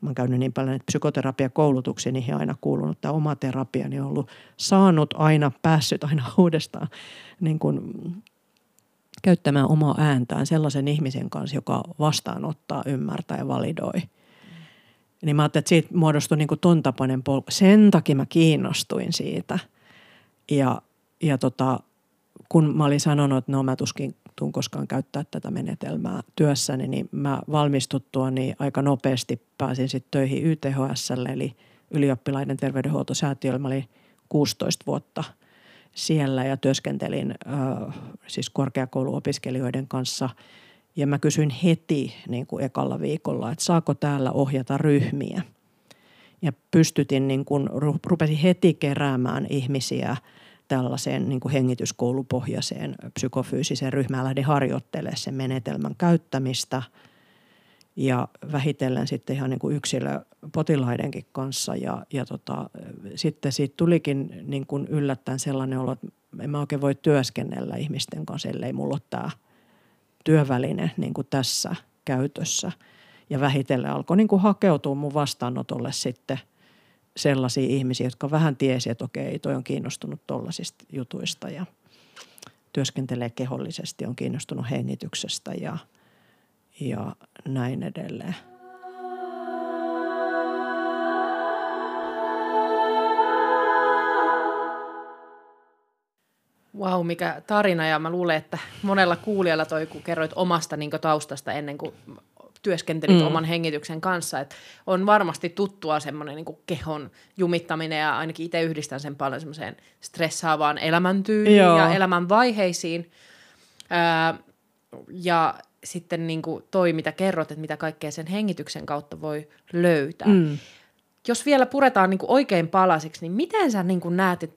Mä oon käynyt niin paljon, että psykoterapiakoulutuksia niihin aina kuulunut. Tämä oma terapiani on ollut saanut aina, päässyt aina *laughs* uudestaan niin kuin käyttämään omaa ääntään sellaisen ihmisen kanssa, joka vastaanottaa, ymmärtää ja validoi. Niin mä ajattelin, että siitä muodostui niin kuin ton tapainen polku. Sen takia mä kiinnostuin siitä. Ja, ja tota, kun mä olin sanonut, että no mä tuskin tuun koskaan käyttää tätä menetelmää työssäni, niin mä valmistuttua niin aika nopeasti pääsin sitten töihin YTHSlle, eli ylioppilaiden terveydenhuoltosäätiölle. Mä olin 16 vuotta – siellä ja työskentelin äh, siis korkeakouluopiskelijoiden kanssa. Ja mä kysyin heti niin kuin ekalla viikolla, että saako täällä ohjata ryhmiä. Ja pystytin, niin kuin, rupesin heti keräämään ihmisiä tällaiseen niin kuin hengityskoulupohjaiseen psykofyysiseen ryhmään lähdin harjoittelemaan sen menetelmän käyttämistä ja vähitellen sitten ihan niin kuin yksilöpotilaidenkin kanssa ja, ja tota, sitten siitä tulikin niin kuin yllättäen sellainen olo, että en mä oikein voi työskennellä ihmisten kanssa, ellei mulla ole tämä työväline niin kuin tässä käytössä. Ja vähitellen alkoi niin kuin hakeutua mun vastaanotolle sitten – sellaisia ihmisiä, jotka vähän tiesi, että okei, toi on kiinnostunut tollaisista jutuista ja työskentelee kehollisesti, on kiinnostunut hengityksestä ja, ja näin edelleen. Wow, mikä tarina ja mä luulen, että monella kuulijalla toi, kun kerroit omasta niin taustasta ennen kuin työskentelit mm. oman hengityksen kanssa. Et on varmasti tuttua semmoinen niin kehon jumittaminen ja ainakin itse yhdistän sen paljon semmoiseen stressaavaan elämäntyyliin Joo. ja elämänvaiheisiin. Ää, ja sitten niin kuin toi, mitä kerrot, että mitä kaikkea sen hengityksen kautta voi löytää. Mm. Jos vielä puretaan niin kuin oikein palasiksi, niin miten sä niin kuin näet, että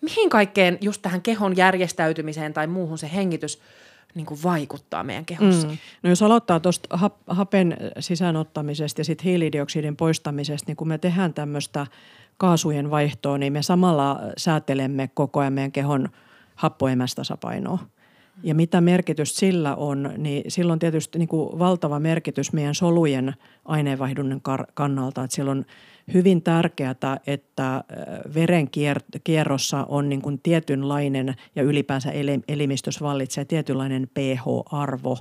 mihin kaikkeen just tähän kehon järjestäytymiseen tai muuhun se hengitys – niin kuin vaikuttaa meidän kehossa. Mm. No jos aloittaa tuosta hapen sisäänottamisesta ja sitten hiilidioksidin poistamisesta, niin kun me tehdään tämmöistä kaasujen vaihtoa, niin me samalla säätelemme koko ajan meidän kehon happoemästasapainoa. Ja mitä merkitys sillä on, niin silloin tietysti niin kuin valtava merkitys meidän solujen aineenvaihdunnan kannalta. Että silloin hyvin tärkeää, että veren kierrossa on niin kuin tietynlainen ja ylipäänsä elimistössä vallitsee tietynlainen pH-arvo.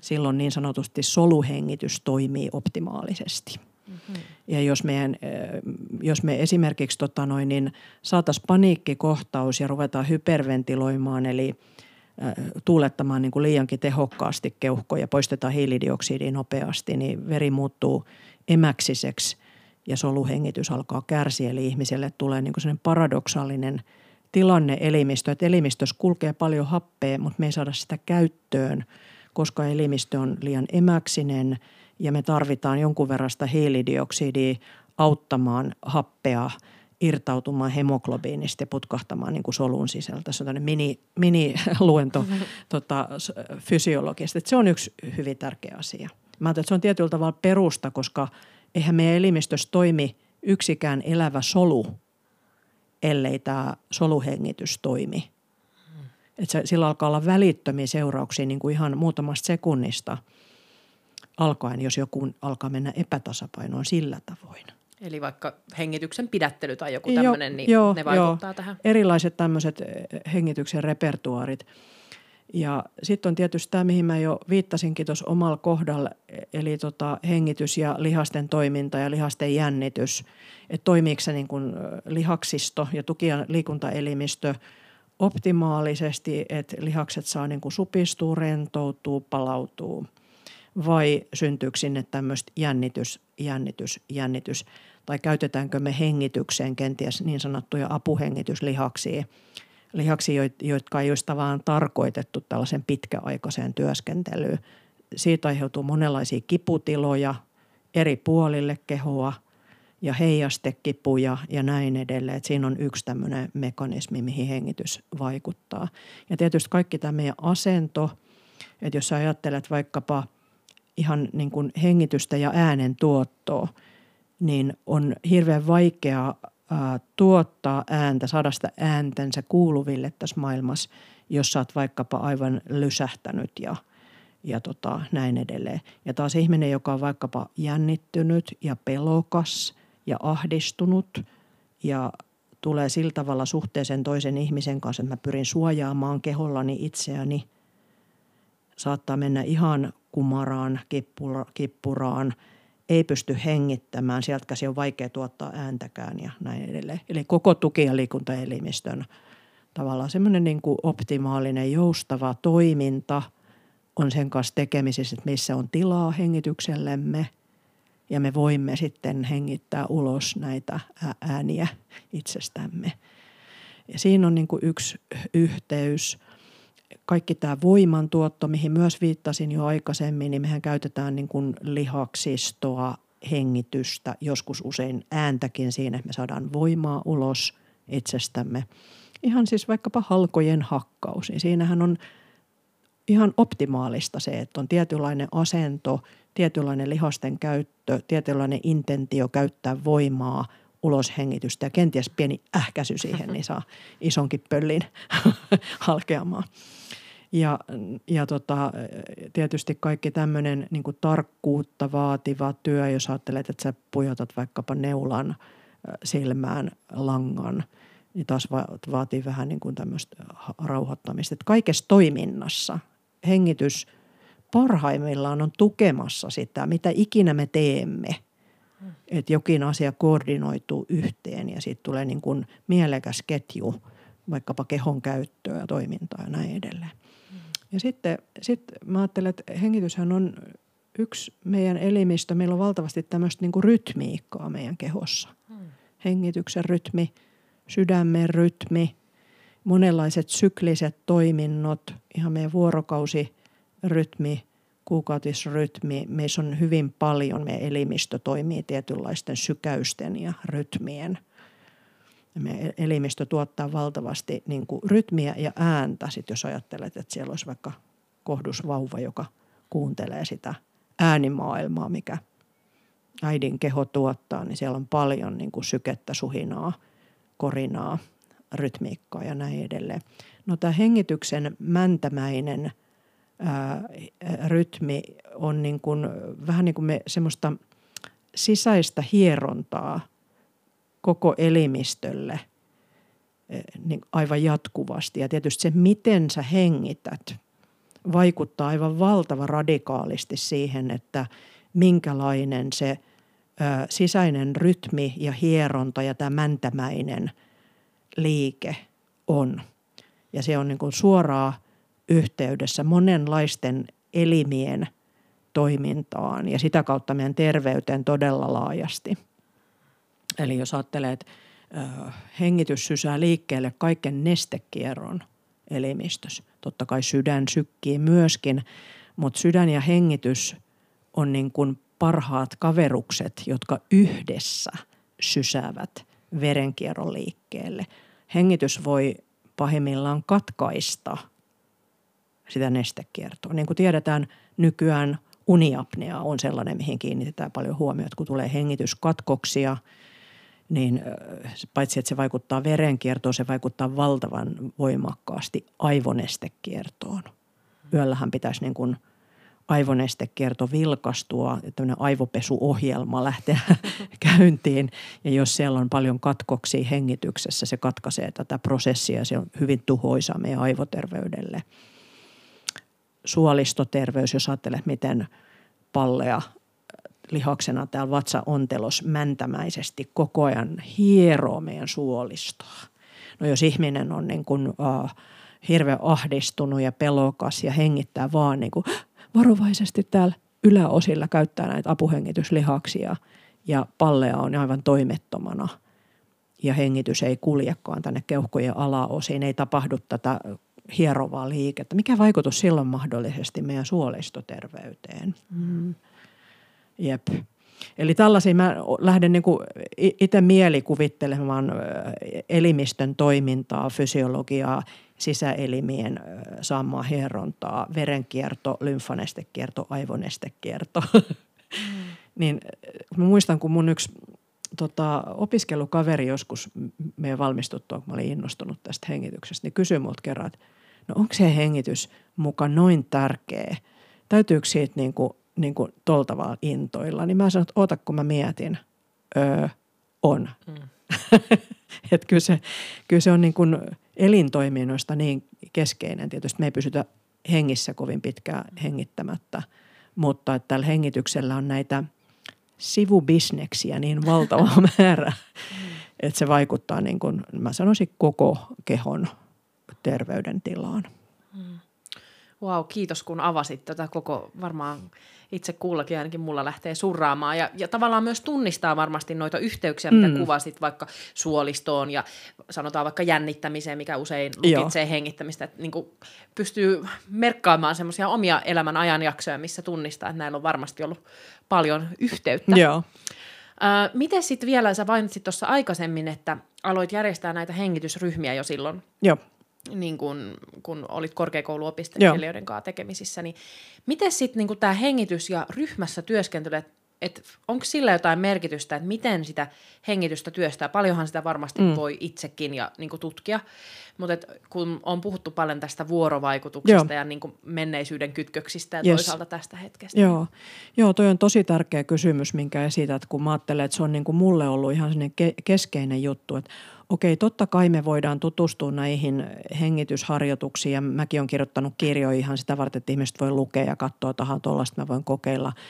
Silloin niin sanotusti soluhengitys toimii optimaalisesti. Mm-hmm. Ja jos, meidän, jos me esimerkiksi tota noin, niin saataisiin paniikkikohtaus ja ruvetaan hyperventiloimaan, eli tuulettamaan niin kuin liiankin tehokkaasti keuhkoja, poistetaan hiilidioksidia nopeasti, niin veri muuttuu emäksiseksi ja soluhengitys alkaa kärsiä. Eli ihmiselle tulee niin kuin paradoksaalinen tilanne elimistö, että elimistössä kulkee paljon happea, mutta me ei saada sitä käyttöön, koska elimistö on liian emäksinen ja me tarvitaan jonkun verran sitä hiilidioksidia auttamaan happea irtautumaan hemoglobiinista ja putkahtamaan niin kuin solun sisältä. Se on mini, mini-luento *laughs* mm-hmm. tota, fysiologista. se on yksi hyvin tärkeä asia. Mä että se on tietyllä tavalla perusta, koska – eihän meidän elimistössä toimi yksikään elävä solu, ellei tämä soluhengitys toimi. Et se, sillä alkaa olla välittömiä seurauksia niin kuin ihan muutamasta sekunnista alkaen, jos joku alkaa mennä epätasapainoon sillä tavoin. Eli vaikka hengityksen pidättely tai joku tämmöinen, niin joo, ne vaikuttaa joo. tähän? Erilaiset tämmöiset eh, hengityksen repertuaarit – ja sitten on tietysti tämä, mihin mä jo viittasinkin tuossa omalla kohdalla, eli tota hengitys ja lihasten toiminta ja lihasten jännitys. Että toimiiko se niin kuin lihaksisto ja tuki- ja liikuntaelimistö optimaalisesti, että lihakset saa niin kuin supistua, rentoutuu, palautuu vai syntyykö sinne tämmöistä jännitys, jännitys, jännitys tai käytetäänkö me hengitykseen kenties niin sanottuja apuhengityslihaksia – lihaksi, jotka ei olisi tavallaan tarkoitettu tällaisen pitkäaikaiseen työskentelyyn. Siitä aiheutuu monenlaisia kiputiloja eri puolille kehoa ja heijastekipuja ja näin edelleen. Että siinä on yksi tämmöinen mekanismi, mihin hengitys vaikuttaa. Ja tietysti kaikki tämä meidän asento, että jos sä ajattelet vaikkapa ihan niin kuin hengitystä ja äänen tuottoa, niin on hirveän vaikea tuottaa ääntä, saada sitä ääntänsä kuuluville tässä maailmassa, jos sä oot vaikkapa aivan lysähtänyt ja, ja tota, näin edelleen. Ja taas ihminen, joka on vaikkapa jännittynyt ja pelokas ja ahdistunut ja tulee sillä tavalla suhteeseen toisen ihmisen kanssa, että mä pyrin suojaamaan kehollani itseäni, saattaa mennä ihan kumaraan, kippuraan – ei pysty hengittämään, sieltä käsi on vaikea tuottaa ääntäkään ja näin edelleen. Eli koko tuki- ja liikuntaelimistön tavallaan semmoinen niin optimaalinen joustava toiminta on sen kanssa tekemisissä, että missä on tilaa hengityksellemme ja me voimme sitten hengittää ulos näitä ääniä itsestämme. Ja siinä on niin kuin yksi yhteys – kaikki tämä voimantuotto, mihin myös viittasin jo aikaisemmin, niin mehän käytetään niin kuin lihaksistoa, hengitystä, joskus usein ääntäkin siinä, että me saadaan voimaa ulos itsestämme. Ihan siis vaikkapa halkojen hakkaus, niin siinähän on ihan optimaalista se, että on tietynlainen asento, tietynlainen lihasten käyttö, tietynlainen intentio käyttää voimaa, uloshengitystä ja kenties pieni ähkäsy siihen, niin saa isonkin pöllin *laughs* halkeamaan. Ja, ja tota, tietysti kaikki tämmöinen niin tarkkuutta vaativa työ, jos ajattelet, että sä pujotat vaikkapa neulan silmään langan, niin taas vaatii vähän niin tämmöistä rauhoittamista. Että kaikessa toiminnassa hengitys parhaimmillaan on tukemassa sitä, mitä ikinä me teemme. Että jokin asia koordinoituu yhteen ja siitä tulee niin kuin mielekäs ketju, vaikkapa kehon käyttöä ja toimintaa ja näin edelleen. Ja sitten sit mä ajattelen, että hengityshän on yksi meidän elimistö. Meillä on valtavasti tämmöistä niin kuin rytmiikkaa meidän kehossa. Hengityksen rytmi, sydämen rytmi, monenlaiset sykliset toiminnot, ihan meidän vuorokausirytmi, kuukautisrytmi. Meissä on hyvin paljon, meidän elimistö toimii tietynlaisten sykäysten ja rytmien – meidän elimistö tuottaa valtavasti niin kuin rytmiä ja ääntä, sit jos ajattelet, että siellä olisi vaikka kohdusvauva, joka kuuntelee sitä äänimaailmaa, mikä äidin keho tuottaa, niin siellä on paljon niin kuin sykettä, suhinaa, korinaa, rytmiikkaa ja näin edelleen. No tämä hengityksen mäntämäinen rytmi on niin kuin, vähän niin kuin me semmoista sisäistä hierontaa – koko elimistölle niin aivan jatkuvasti. Ja tietysti se, miten sä hengität, vaikuttaa aivan valtava radikaalisti siihen, että minkälainen se ö, sisäinen rytmi ja hieronta ja tämä mäntämäinen liike on. Ja se on niin kuin suoraa yhteydessä monenlaisten elimien toimintaan ja sitä kautta meidän terveyteen todella laajasti – Eli jos ajattelee, että hengitys sysää liikkeelle kaiken nestekierron elimistössä. Totta kai sydän sykkii myöskin, mutta sydän ja hengitys on niin kuin parhaat kaverukset, jotka yhdessä sysäävät verenkierron liikkeelle. Hengitys voi pahimmillaan katkaista sitä nestekiertoa. Niin kuin tiedetään, nykyään uniapnea on sellainen, mihin kiinnitetään paljon huomiota, kun tulee hengityskatkoksia – niin paitsi että se vaikuttaa verenkiertoon, se vaikuttaa valtavan voimakkaasti aivonestekiertoon. Yöllähän pitäisi niin kuin aivonestekierto vilkastua, tämmöinen aivopesuohjelma lähteä *laughs* käyntiin. Ja jos siellä on paljon katkoksia hengityksessä, se katkaisee tätä prosessia ja se on hyvin tuhoisa meidän aivoterveydelle. Suolistoterveys, jos ajattelet, miten pallea lihaksena täällä vatsaontelos mäntämäisesti koko ajan hieroo meidän suolistoa. No jos ihminen on niin kuin, uh, hirveän ahdistunut ja pelokas ja hengittää vaan niin kuin varovaisesti täällä yläosilla käyttää näitä apuhengityslihaksia ja pallea on aivan toimettomana ja hengitys ei kuljekaan tänne keuhkojen alaosiin, ei tapahdu tätä hierovaa liikettä. Mikä vaikutus silloin mahdollisesti meidän suolistoterveyteen? Mm. Jep. Eli tällaisia mä lähden niin itse mielikuvittelemaan elimistön toimintaa, fysiologiaa, sisäelimien saamaa hierontaa, verenkierto, lymfanestekierto, aivonestekierto. *laughs* Mm. niin mä muistan, kun mun yksi tota, opiskelukaveri joskus meidän valmistuttua, kun mä olin innostunut tästä hengityksestä, niin kysyi multa kerran, että no onko se hengitys mukaan noin tärkeä? Täytyykö siitä niin kuin niin kuin tolta vaan intoilla, niin mä sanoin, että oota kun mä mietin, öö, on. Mm. *laughs* että kyllä se, kyllä se on niin kuin elintoiminnoista niin keskeinen. Tietysti me ei pysytä hengissä kovin pitkään hengittämättä, mutta että tällä hengityksellä on näitä sivubisneksiä niin valtava *laughs* määrä, että se vaikuttaa niin kuin, mä sanoisin koko kehon terveydentilaan. Mm. Wow, kiitos kun avasit tätä koko varmaan itse kullakin ainakin mulla lähtee surraamaan. Ja, ja tavallaan myös tunnistaa varmasti noita yhteyksiä, mitä mm. kuvasit vaikka suolistoon ja sanotaan vaikka jännittämiseen, mikä usein lukitsee Joo. hengittämistä. Että niin pystyy merkkaamaan semmoisia omia elämän ajanjaksoja, missä tunnistaa, että näillä on varmasti ollut paljon yhteyttä. Joo. Ö, miten sitten vielä, sä mainitsit tuossa aikaisemmin, että aloit järjestää näitä hengitysryhmiä jo silloin, Joo. Niin kun, kun olit korkeakouluopiskelijoiden kanssa tekemisissä, niin miten sitten niin tämä hengitys ja ryhmässä työskentely, että et onko sillä jotain merkitystä, että miten sitä hengitystä työstää? Paljonhan sitä varmasti mm. voi itsekin ja niin tutkia, mutta kun on puhuttu paljon tästä vuorovaikutuksesta Joo. ja niin menneisyyden kytköksistä ja yes. toisaalta tästä hetkestä. Joo. Joo, toi on tosi tärkeä kysymys, minkä esität, kun mä ajattelen, että se on niin kuin mulle ollut ihan ke- keskeinen juttu, että okei, totta kai me voidaan tutustua näihin hengitysharjoituksiin ja mäkin olen kirjoittanut kirjoja ihan sitä varten, että ihmiset voi lukea ja katsoa, että tuollaista mä voin kokeilla –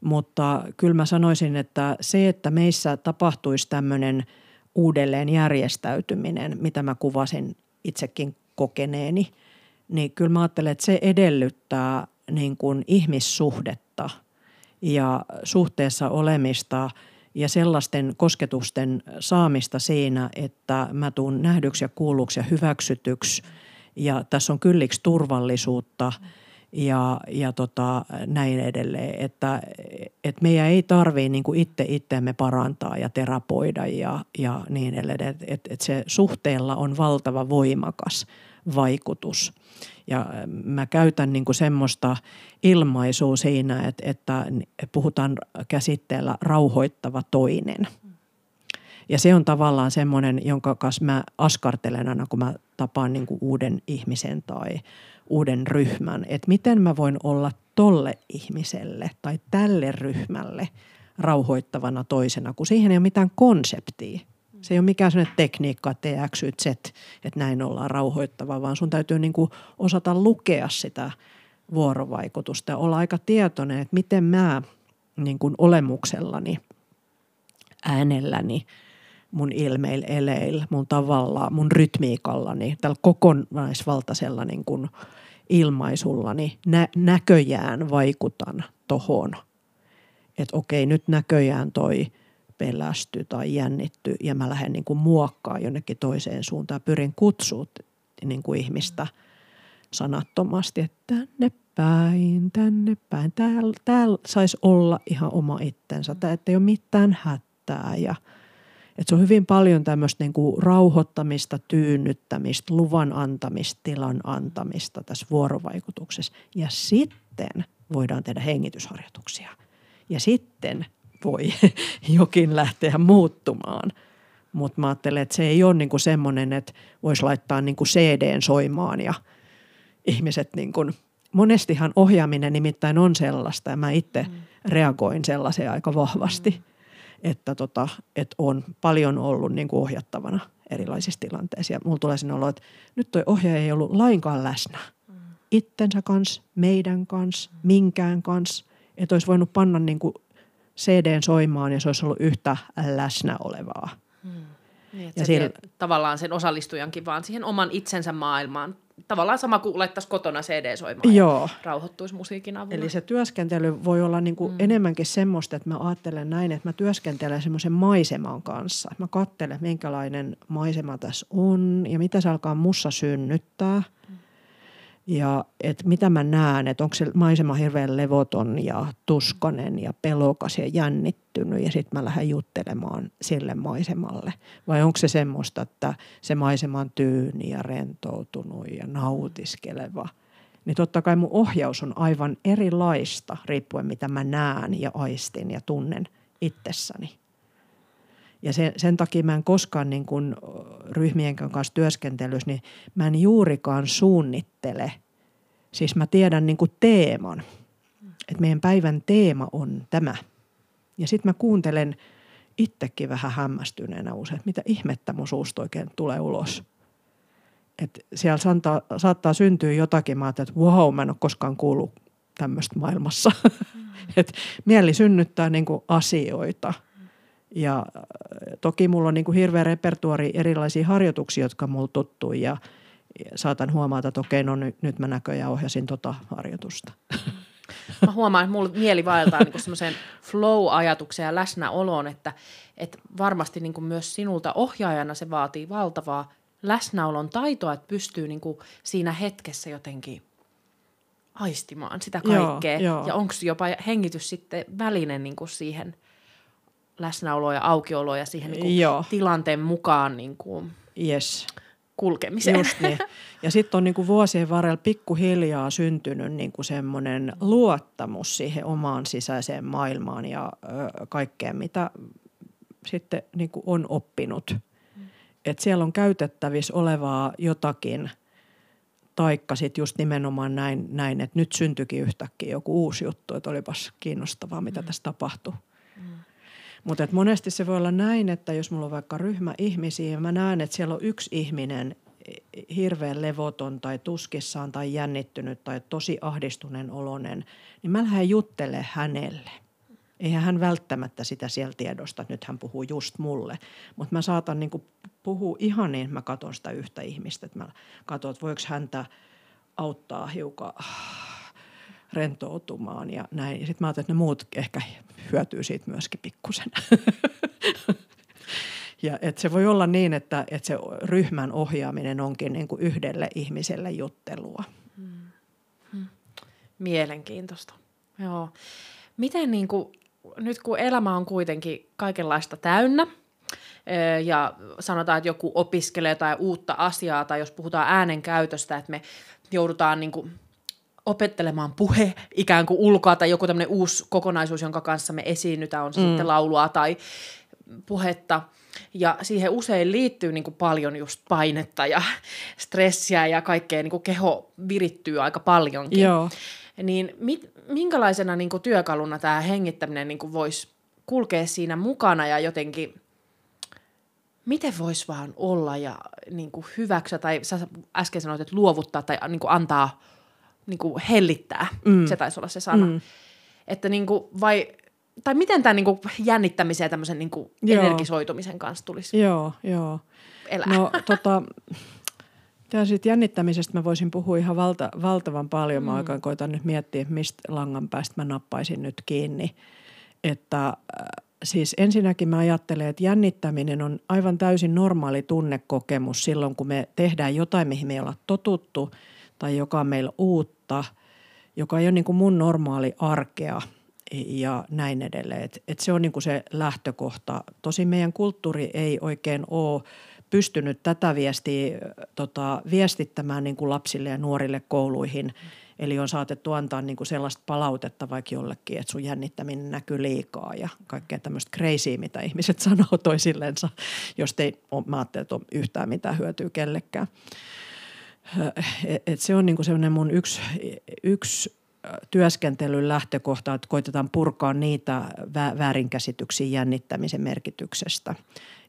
mutta kyllä mä sanoisin, että se, että meissä tapahtuisi tämmöinen uudelleen järjestäytyminen, mitä mä kuvasin itsekin kokeneeni, niin kyllä mä ajattelen, että se edellyttää niin kuin ihmissuhdetta ja suhteessa olemista ja sellaisten kosketusten saamista siinä, että mä tuun nähdyksi ja kuulluksi ja hyväksytyksi. Ja tässä on kylliksi turvallisuutta – ja, ja tota, näin edelleen. Että, et meidän ei tarvitse niin itse itseämme parantaa ja terapoida ja, ja niin edelleen. Että et, et se suhteella on valtava voimakas vaikutus. Ja mä käytän niin semmoista ilmaisua siinä, että, että puhutaan käsitteellä rauhoittava toinen. Ja se on tavallaan semmoinen, jonka kanssa mä askartelen aina, kun mä tapaan niin uuden ihmisen tai – uuden ryhmän, että miten mä voin olla tolle ihmiselle tai tälle ryhmälle rauhoittavana toisena, kun siihen ei ole mitään konseptia. Se ei ole mikään sellainen tekniikka, että X, Z, että näin ollaan rauhoittava, vaan sun täytyy niin kuin osata lukea sitä vuorovaikutusta ja olla aika tietoinen, että miten mä niin kuin olemuksellani, äänelläni – mun ilmeillä, eleillä, mun tavalla, mun rytmiikallani, tällä kokonaisvaltaisella niin kuin ilmaisullani nä- näköjään vaikutan tohon. Että okei, nyt näköjään toi pelästy tai jännitty ja mä lähden niin kuin muokkaa jonnekin toiseen suuntaan. Pyrin kutsua niin kuin ihmistä sanattomasti, että tänne päin, tänne päin. Täällä, täällä saisi olla ihan oma itsensä. Tää, ei ole mitään hätää ja – et se on hyvin paljon tämmöistä niinku rauhoittamista, tyynnyttämistä, luvan antamista, tilan antamista tässä vuorovaikutuksessa. Ja sitten voidaan tehdä hengitysharjoituksia. Ja sitten voi *laughs* jokin lähteä muuttumaan. Mutta mä ajattelen, että se ei ole niinku semmoinen, että voisi laittaa niinku CDn soimaan ja ihmiset niinku, monestihan ohjaaminen nimittäin on sellaista ja mä itse mm. reagoin sellaiseen aika vahvasti. Mm että, tota, että on paljon ollut niin kuin ohjattavana erilaisissa tilanteissa. Ja mulla tulee sinne olo, että nyt toi ohjaaja ei ollut lainkaan läsnä. Mm. Ittensä kanssa, meidän kanssa, minkään kanssa. Että olisi voinut panna niin kuin CDn soimaan ja se olisi ollut yhtä läsnä olevaa. Hmm. Niin, ja sillä... tavallaan sen osallistujankin vaan siihen oman itsensä maailmaan tavallaan sama kuin laittaisi kotona CD soimaan Joo. ja rauhoittuisi musiikin avulla. Eli se työskentely voi olla niin kuin mm. enemmänkin semmoista, että mä ajattelen näin, että mä työskentelen semmoisen maiseman kanssa. Mä katselen, minkälainen maisema tässä on ja mitä se alkaa mussa synnyttää – ja että mitä mä näen, että onko se maisema hirveän levoton ja tuskanen ja pelokas ja jännittynyt ja sitten mä lähden juttelemaan sille maisemalle. Vai onko se semmoista, että se maisema on tyyni ja rentoutunut ja nautiskeleva. Niin totta kai mun ohjaus on aivan erilaista riippuen mitä mä näen ja aistin ja tunnen itsessäni. Ja sen, sen takia mä en koskaan niin kuin ryhmien kanssa työskentelyssä, niin mä en juurikaan suunnittele. Siis mä tiedän niin kuin teeman, että meidän päivän teema on tämä. Ja sitten mä kuuntelen itsekin vähän hämmästyneenä usein, että mitä ihmettä mun suusta oikein tulee ulos. Et siellä saattaa, saattaa syntyä jotakin, mä että wow, mä en ole koskaan kuullut tämmöistä maailmassa. Mm. *laughs* Et mieli synnyttää niin kuin asioita – ja äh, toki mulla on niin kuin hirveä repertuari erilaisia harjoituksia, jotka mulla tuttuu ja saatan huomata, että okei, no nyt, nyt mä näköjään ohjasin tota harjoitusta. *laughs* Mä huomaan, että mulla mieli vaeltaa niin semmoiseen flow-ajatukseen ja läsnäoloon, että, että varmasti niin kuin myös sinulta ohjaajana se vaatii valtavaa läsnäolon taitoa, että pystyy niin kuin siinä hetkessä jotenkin aistimaan sitä kaikkea. Joo, joo. Ja onko jopa hengitys sitten väline niin kuin siihen – läsnäoloa ja aukioloa ja siihen niin kuin Joo. tilanteen mukaan niin kuin Yes. kulkemiseen. Just niin. Ja sitten on niinku vuosien varrella pikkuhiljaa syntynyt niinku semmoinen luottamus siihen omaan sisäiseen maailmaan ja ö, kaikkeen, mitä sitten niinku on oppinut. Et siellä on käytettävissä olevaa jotakin, taikka sitten just nimenomaan näin, näin, että nyt syntyikin yhtäkkiä joku uusi juttu, että olipas kiinnostavaa, mitä tässä tapahtui. Mutta monesti se voi olla näin, että jos mulla on vaikka ryhmä ihmisiä ja mä näen, että siellä on yksi ihminen hirveän levoton tai tuskissaan tai jännittynyt tai tosi ahdistuneen olonen, niin mä lähden juttele hänelle. Eihän hän välttämättä sitä siellä tiedosta, että nyt hän puhuu just mulle. Mutta mä saatan niinku puhua ihan niin, mä katson sitä yhtä ihmistä. Että mä katson, että voiko häntä auttaa hiukan rentoutumaan ja näin. Ja sitten mä ajattelin, että ne muut ehkä hyötyy siitä myöskin pikkusen. *laughs* ja et se voi olla niin, että, että se ryhmän ohjaaminen onkin niin kuin yhdelle ihmiselle juttelua. Mielenkiintoista. Joo. Miten niin kuin, nyt kun elämä on kuitenkin kaikenlaista täynnä, ö, ja sanotaan, että joku opiskelee tai uutta asiaa, tai jos puhutaan äänen käytöstä, että me joudutaan niin kuin opettelemaan puhe ikään kuin ulkoa, tai joku tämmöinen uusi kokonaisuus, jonka kanssa me esiinnytään, on se mm. sitten laulua tai puhetta, ja siihen usein liittyy niin kuin paljon just painetta ja *laughs* stressiä ja kaikkea, niin kuin keho virittyy aika paljonkin. Joo. Niin mit, minkälaisena niin kuin työkaluna tämä hengittäminen niin kuin voisi kulkea siinä mukana ja jotenkin, miten voisi vaan olla ja niin kuin hyväksyä, tai sä äsken sanoit, että luovuttaa tai niin kuin antaa, niin kuin hellittää, mm. se taisi olla se sana. Mm. Että niin kuin, vai, tai miten tämä niin kuin jännittämisen ja tämmöisen niin kuin Joo. energisoitumisen kanssa tulisi Joo, joo. elää? No tota, Tämä siitä jännittämisestä mä voisin puhua ihan valta, valtavan paljon. Mä oikein koitan nyt miettiä, mistä langan päästä mä nappaisin nyt kiinni. Että äh, siis ensinnäkin mä ajattelen, että jännittäminen on aivan täysin normaali tunnekokemus silloin, kun me tehdään jotain, mihin me ei olla totuttu tai joka on meillä uutta, joka ei ole niin kuin mun normaali arkea ja näin edelleen. Et, et se on niin kuin se lähtökohta. Tosin meidän kulttuuri ei oikein ole pystynyt tätä viestiä tota, viestittämään niin kuin lapsille ja nuorille kouluihin. Eli on saatettu antaa niin kuin sellaista palautetta vaikka jollekin, että sun jännittäminen näkyy liikaa ja kaikkea tämmöistä crazyä, mitä ihmiset *laughs* sanoo toisillensa, jos ei ole, mä ajattelen, että on yhtään mitään hyötyä kellekään. Et, et se on niin kuin sellainen mun yksi, yksi työskentelyn lähtökohta, että koitetaan purkaa niitä väärinkäsityksiä jännittämisen merkityksestä.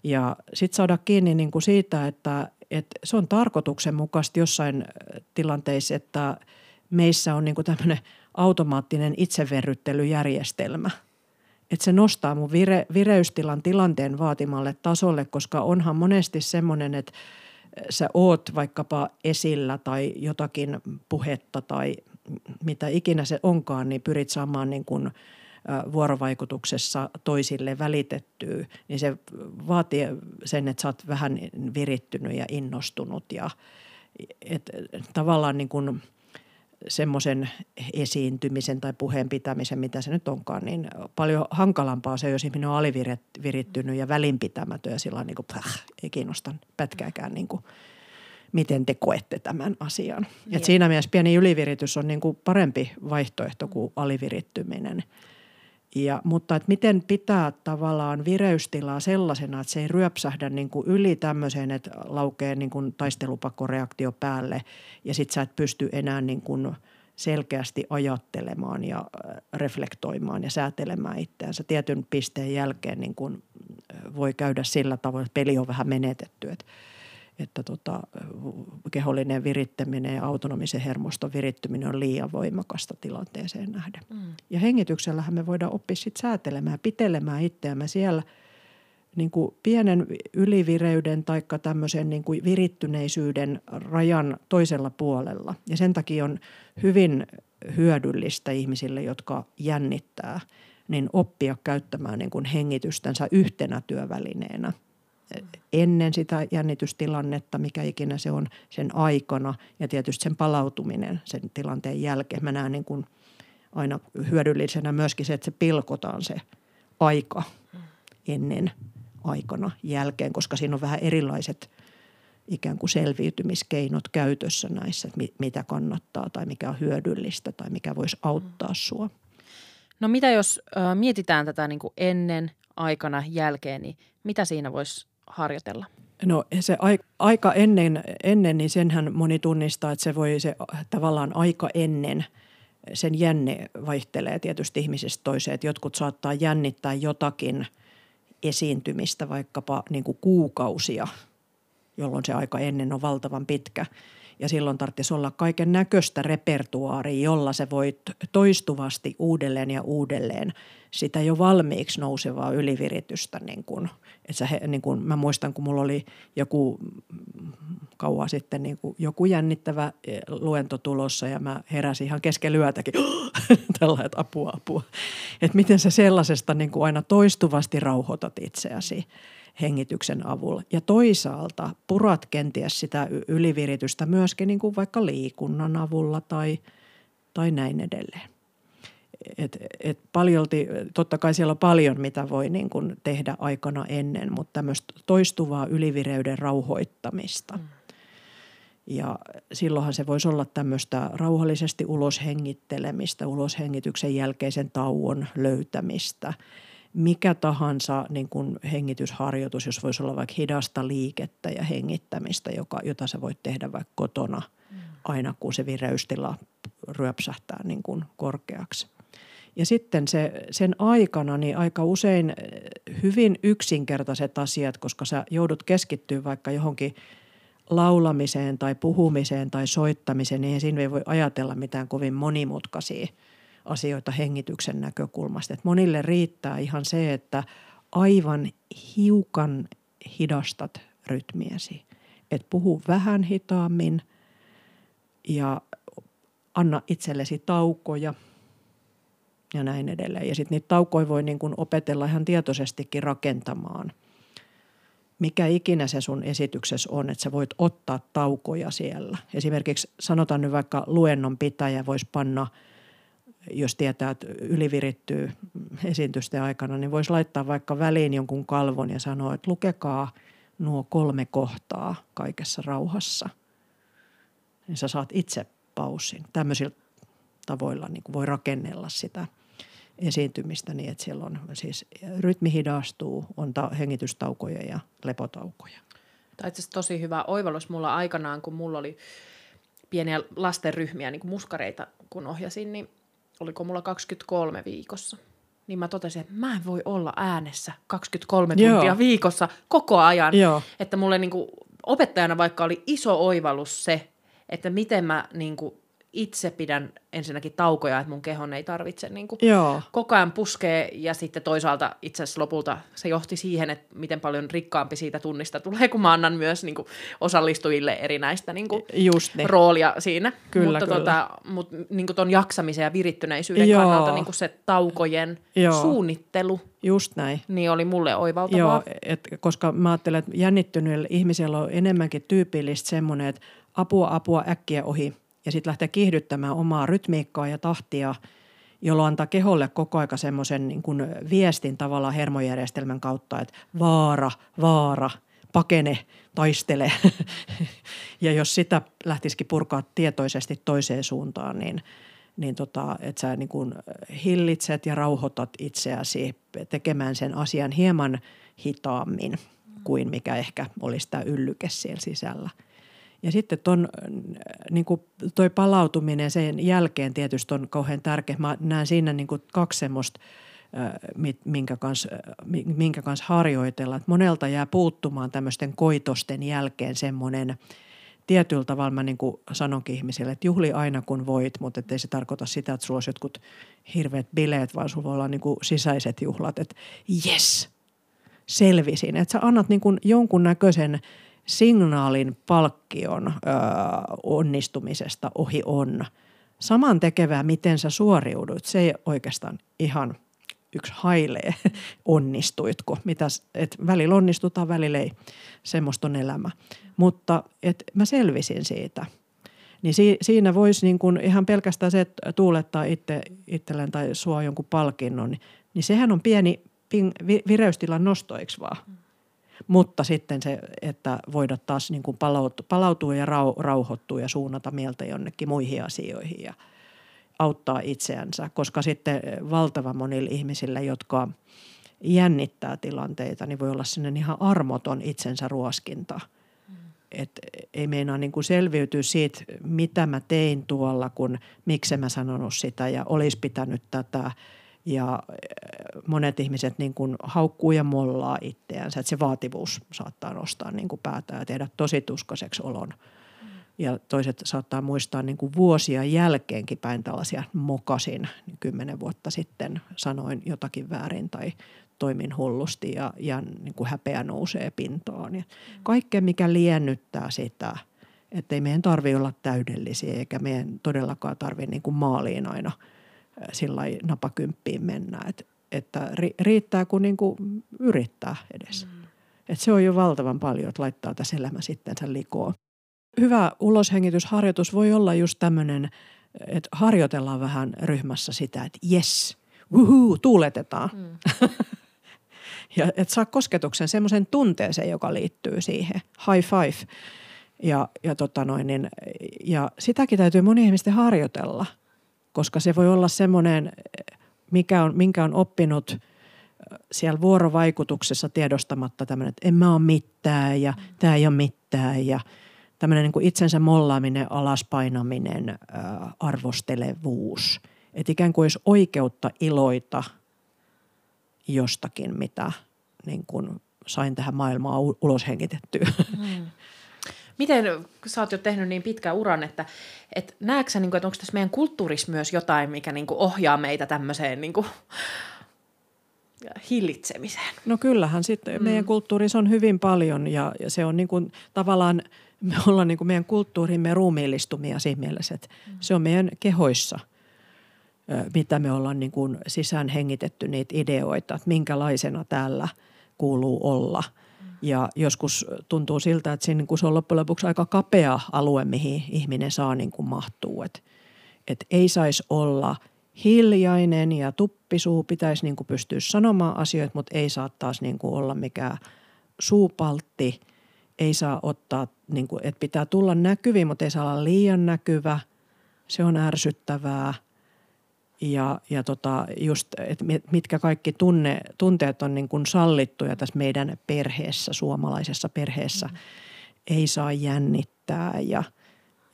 Ja sitten saada kiinni niin kuin siitä, että, että se on tarkoituksenmukaisesti jossain tilanteissa, että meissä on niin kuin tämmöinen automaattinen itseverryttelyjärjestelmä. Että se nostaa mun vire, vireystilan tilanteen vaatimalle tasolle, koska onhan monesti semmoinen, että sä oot vaikkapa esillä tai jotakin puhetta tai mitä ikinä se onkaan, niin pyrit saamaan niin kuin vuorovaikutuksessa toisille välitettyä, niin se vaatii sen, että sä oot vähän virittynyt ja innostunut ja et, tavallaan niin kuin semmoisen esiintymisen tai puheen pitämisen, mitä se nyt onkaan, niin paljon hankalampaa se, jos ihminen on alivirittynyt ja välinpitämätön ja sillä niin kuin, päh, ei kiinnosta pätkääkään niin kuin, miten te koette tämän asian. Et siinä mielessä pieni yliviritys on niin kuin parempi vaihtoehto kuin alivirittyminen. Ja, mutta että miten pitää tavallaan vireystilaa sellaisena, että se ei ryöpsähdä niin kuin yli tämmöiseen, että laukee niin kuin taistelupakkoreaktio päälle ja sitten sä et pysty enää niin kuin selkeästi ajattelemaan ja reflektoimaan ja säätelemään itseänsä. Tietyn pisteen jälkeen niin kuin voi käydä sillä tavoin, että peli on vähän menetetty, että että tota, kehollinen virittäminen ja autonomisen hermoston virittyminen on liian voimakasta tilanteeseen nähden. Mm. Ja hengityksellähän me voidaan oppia sit säätelemään, pitelemään itseämme siellä niin kuin pienen ylivireyden tai tämmöisen niin kuin virittyneisyyden rajan toisella puolella. Ja sen takia on hyvin hyödyllistä ihmisille, jotka jännittää, niin oppia käyttämään niin kuin hengitystänsä yhtenä työvälineenä – ennen sitä jännitystilannetta, mikä ikinä se on sen aikana ja tietysti sen palautuminen sen tilanteen jälkeen. Mä näen niin kuin aina hyödyllisenä myöskin se, että se pilkotaan se aika ennen aikana jälkeen, koska siinä on vähän erilaiset ikään kuin selviytymiskeinot käytössä näissä, että mitä kannattaa tai mikä on hyödyllistä tai mikä voisi auttaa sua. No mitä jos ö, mietitään tätä niin kuin ennen, aikana, jälkeen, niin mitä siinä voisi harjoitella? No se aika ennen, ennen, niin senhän moni tunnistaa, että se voi se tavallaan aika ennen, sen jänne vaihtelee tietysti ihmisestä toiseen. Että jotkut saattaa jännittää jotakin esiintymistä vaikkapa niin kuin kuukausia, jolloin se aika ennen on valtavan pitkä – ja silloin tarvitsisi olla kaiken näköistä repertuaaria, jolla se voi toistuvasti uudelleen ja uudelleen sitä jo valmiiksi nousevaa yliviritystä. Niin kuin, että sä, niin kuin, mä muistan, kun mulla oli joku kauan sitten niin kuin joku jännittävä eh, luento tulossa ja mä heräsin ihan kesken lyötäkin *gasps* tällä, että apua, apua. Että miten sä sellaisesta niin aina toistuvasti rauhoitat itseäsi hengityksen avulla. Ja toisaalta purat kenties sitä yliviritystä myöskin niin kuin vaikka liikunnan avulla tai, tai näin edelleen. Et, et paljolti, totta kai siellä on paljon, mitä voi niin kuin tehdä aikana ennen, mutta tämmöistä toistuvaa ylivireyden rauhoittamista. Mm. Ja silloinhan se voisi olla tämmöistä rauhallisesti uloshengittelemistä, uloshengityksen jälkeisen tauon löytämistä – mikä tahansa niin kuin hengitysharjoitus, jos voisi olla vaikka hidasta liikettä ja hengittämistä, joka, jota sä voit tehdä vaikka kotona aina, kun se vireystila ryöpsähtää niin kuin korkeaksi. Ja sitten se, sen aikana niin aika usein eh, hyvin yksinkertaiset asiat, koska sä joudut keskittyä vaikka johonkin laulamiseen tai puhumiseen tai soittamiseen, niin siinä ei voi ajatella mitään kovin monimutkaisia – asioita hengityksen näkökulmasta. Et monille riittää ihan se, että aivan hiukan hidastat rytmiesi. Et puhu vähän hitaammin ja anna itsellesi taukoja ja näin edelleen. Ja sitten niitä taukoja voi niin kun opetella ihan tietoisestikin rakentamaan. Mikä ikinä se sun esityksessä on, että sä voit ottaa taukoja siellä. Esimerkiksi sanotaan nyt vaikka luennon pitäjä voisi panna – jos tietää, että ylivirittyy esiintysten aikana, niin voisi laittaa vaikka väliin jonkun kalvon ja sanoa, että lukekaa nuo kolme kohtaa kaikessa rauhassa. Niin sä saat itse paussin. Tämmöisillä tavoilla niin voi rakennella sitä esiintymistä niin, että siellä on siis rytmi hidastuu, on ta- hengitystaukoja ja lepotaukoja. Tämä itse tosi hyvä oivallus mulla aikanaan, kun mulla oli pieniä lastenryhmiä, niin kuin muskareita, kun ohjasin, niin oliko mulla 23 viikossa. Niin mä totesin, että mä en voi olla äänessä 23 Joo. tuntia viikossa koko ajan. Joo. Että mulle niin kuin, opettajana vaikka oli iso oivallus se, että miten mä niin kuin, itse pidän ensinnäkin taukoja, että mun kehon ei tarvitse niin kuin Joo. koko ajan puskee ja sitten toisaalta itse asiassa lopulta se johti siihen, että miten paljon rikkaampi siitä tunnista tulee, kun mä annan myös niin kuin osallistujille erinäistä niin kuin Just niin. roolia siinä. Kyllä, mutta kyllä. Tota, mutta niin kuin ton jaksamisen ja virittyneisyyden Joo. kannalta niin kuin se taukojen Joo. suunnittelu Just näin. Niin oli mulle oivaltavaa. Joo, et, koska mä ajattelen, että jännittyneillä ihmisillä on enemmänkin tyypillistä semmoinen, että apua, apua, äkkiä ohi – ja sitten lähteä kiihdyttämään omaa rytmiikkaa ja tahtia, jolloin antaa keholle koko aika semmoisen niin viestin tavallaan hermojärjestelmän kautta, että vaara, vaara, pakene, taistele. *laughs* ja jos sitä lähtisikin purkaa tietoisesti toiseen suuntaan, niin, niin tota, että sä niin kuin hillitset ja rauhoitat itseäsi tekemään sen asian hieman hitaammin kuin mikä ehkä olisi tämä yllyke siellä sisällä – ja sitten ton, niin kuin toi palautuminen sen jälkeen tietysti on kauhean tärkeä. Mä näen siinä niin kuin kaksi semmoista, minkä kanssa, minkä kanssa harjoitella. Että monelta jää puuttumaan tämmöisten koitosten jälkeen semmoinen tietyllä tavalla mä niin kuin sanonkin ihmisille, että juhli aina kun voit, mutta ei se tarkoita sitä, että sulla olisi jotkut hirveät bileet, vaan sulla voi olla niin kuin sisäiset juhlat, että yes, selvisin. Että sä annat niin kuin jonkunnäköisen – signaalin palkkion ö, onnistumisesta ohi on. Saman tekevää, miten sä suoriudut, se ei oikeastaan ihan yksi hailee, *laughs* onnistuitko. Mitäs, et välillä onnistutaan, välillä ei. Semmoista on elämä. Mutta et mä selvisin siitä. Niin si, siinä voisi niin kun ihan pelkästään se, että tuulettaa itse, itselleen tai sua jonkun palkinnon, niin, niin sehän on pieni ping, vireystilan nosto, eikö vaan? Mm. Mutta sitten se, että voida taas niin kuin palautua, palautua ja rau, rauhoittua ja suunnata mieltä jonnekin muihin asioihin ja auttaa itseänsä. Koska sitten valtava monilla ihmisillä, jotka jännittää tilanteita, niin voi olla sinne ihan armoton itsensä ruoskinta. Mm. Et ei meinaa niin kuin selviytyä siitä, mitä mä tein tuolla, kun miksi mä sanonut sitä ja olisi pitänyt tätä – ja eh, monet ihmiset niin kuin haukkuu ja mollaa itseänsä, että se vaativuus saattaa nostaa niin kuin päätä ja tehdä tosi tuskaiseksi olon. Ja toiset saattaa muistaa niin kuin vuosia jälkeenkin päin tällaisia mokasin. Niin kymmenen vuotta sitten sanoin jotakin väärin tai toimin hullusti ja, ja niin kuin häpeä nousee pintaan. Ja kaikkea, mikä liennyttää sitä, että ei meidän tarvitse olla täydellisiä eikä meidän todellakaan tarvitse niin kuin maaliin aina – sillä napakymppiin mennä. Et, että riittää kun niinku yrittää edes. Mm. Et se on jo valtavan paljon, että laittaa tässä elämä sitten sen likoon. Hyvä uloshengitysharjoitus voi olla just tämmöinen, että harjoitellaan vähän ryhmässä sitä, että yes, wuhuu, tuuletetaan. Mm. *laughs* ja että saa kosketuksen semmoisen tunteeseen, joka liittyy siihen. High five. Ja, ja, tota noin, niin, ja sitäkin täytyy moni ihmisten harjoitella – koska se voi olla semmoinen, mikä on, minkä on oppinut siellä vuorovaikutuksessa tiedostamatta tämmöinen, että en mä ole mitään ja tämä ei ole mitään ja tämmöinen niin kuin itsensä mollaaminen, alaspainaminen, arvostelevuus. Että ikään kuin olisi oikeutta iloita jostakin, mitä niin kuin sain tähän maailmaan ulos hengitettyä. Mm. Miten sä oot jo tehnyt niin pitkän uran, että, että näetkö sä, niin kuin, että onko tässä meidän kulttuurissa myös jotain, mikä niin kuin ohjaa meitä tämmöiseen niin kuin, hillitsemiseen? No kyllähän sitten mm. meidän kulttuurissa on hyvin paljon ja, ja se on niin kuin, tavallaan, me ollaan niin kuin meidän kulttuurimme ruumiillistumia siinä mielessä, että mm. se on meidän kehoissa – mitä me ollaan niin kuin sisään hengitetty niitä ideoita, että minkälaisena täällä kuuluu olla – ja joskus tuntuu siltä, että siinä, kun se on loppujen lopuksi aika kapea alue, mihin ihminen saa niin kuin mahtuu. Että et ei saisi olla hiljainen ja tuppisuu, pitäisi niin kuin pystyä sanomaan asioita, mutta ei saa taas niin kuin olla mikään suupaltti. Ei saa ottaa, niin kuin, että pitää tulla näkyviin, mutta ei saa olla liian näkyvä. Se on ärsyttävää – ja, ja tota, just, että mitkä kaikki tunne, tunteet on niin kuin sallittuja tässä meidän perheessä, suomalaisessa perheessä. Mm. Ei saa jännittää ja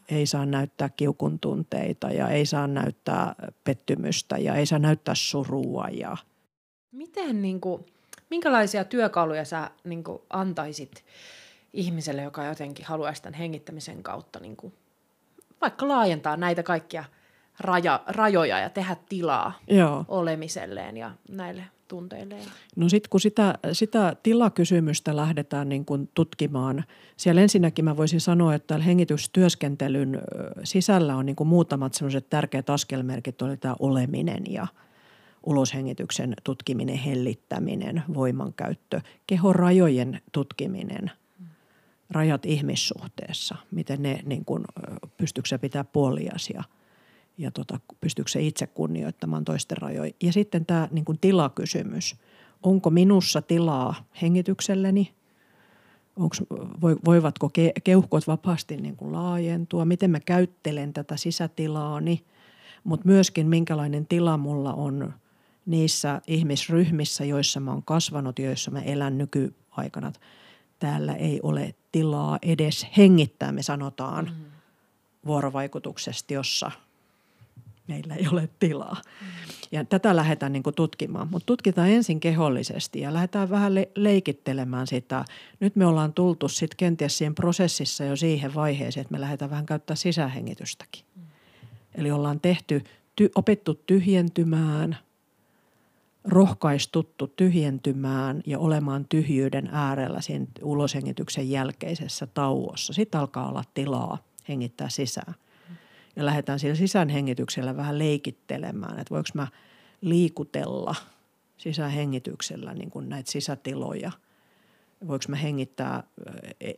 ei saa näyttää kiukun tunteita ja ei saa näyttää pettymystä ja ei saa näyttää surua. Ja... Miten, niin kuin, minkälaisia työkaluja sä niin kuin, antaisit ihmiselle, joka jotenkin haluaisi tämän hengittämisen kautta niin kuin, vaikka laajentaa näitä kaikkia – raja, rajoja ja tehdä tilaa Joo. olemiselleen ja näille tunteille. No sitten kun sitä, sitä tilakysymystä lähdetään niin kuin tutkimaan, siellä ensinnäkin mä voisin sanoa, että hengitystyöskentelyn sisällä on niin kuin muutamat sellaiset tärkeät askelmerkit, oli tämä oleminen ja uloshengityksen tutkiminen, hellittäminen, voimankäyttö, kehorajojen tutkiminen, rajat ihmissuhteessa, miten ne niin kuin, pystyykö pitää puolias ja – tota, pystyykö se itse kunnioittamaan toisten rajoja. Ja sitten tämä niin kuin tilakysymys. Onko minussa tilaa hengitykselleni? Onks, voivatko keuhkot vapaasti niin kuin laajentua? Miten mä käyttelen tätä sisätilaani? Mutta myöskin minkälainen tila mulla on niissä ihmisryhmissä, joissa mä oon kasvanut, joissa mä elän nykyaikana. Täällä ei ole tilaa edes hengittää, me sanotaan mm. vuorovaikutuksesti, jossa – meillä ei ole tilaa. Ja tätä lähdetään niin tutkimaan, mutta tutkitaan ensin kehollisesti ja lähdetään vähän le- leikittelemään sitä. Nyt me ollaan tultu sitten kenties siihen prosessissa jo siihen vaiheeseen, että me lähdetään vähän käyttää sisähengitystäkin. Eli ollaan tehty, ty- opittu tyhjentymään, rohkaistuttu tyhjentymään ja olemaan tyhjyyden äärellä siinä uloshengityksen jälkeisessä tauossa. Sitten alkaa olla tilaa hengittää sisään – ja lähdetään sillä sisäänhengityksellä vähän leikittelemään, että voiko mä liikutella sisähengityksellä niin kuin näitä sisätiloja. Voiko mä hengittää,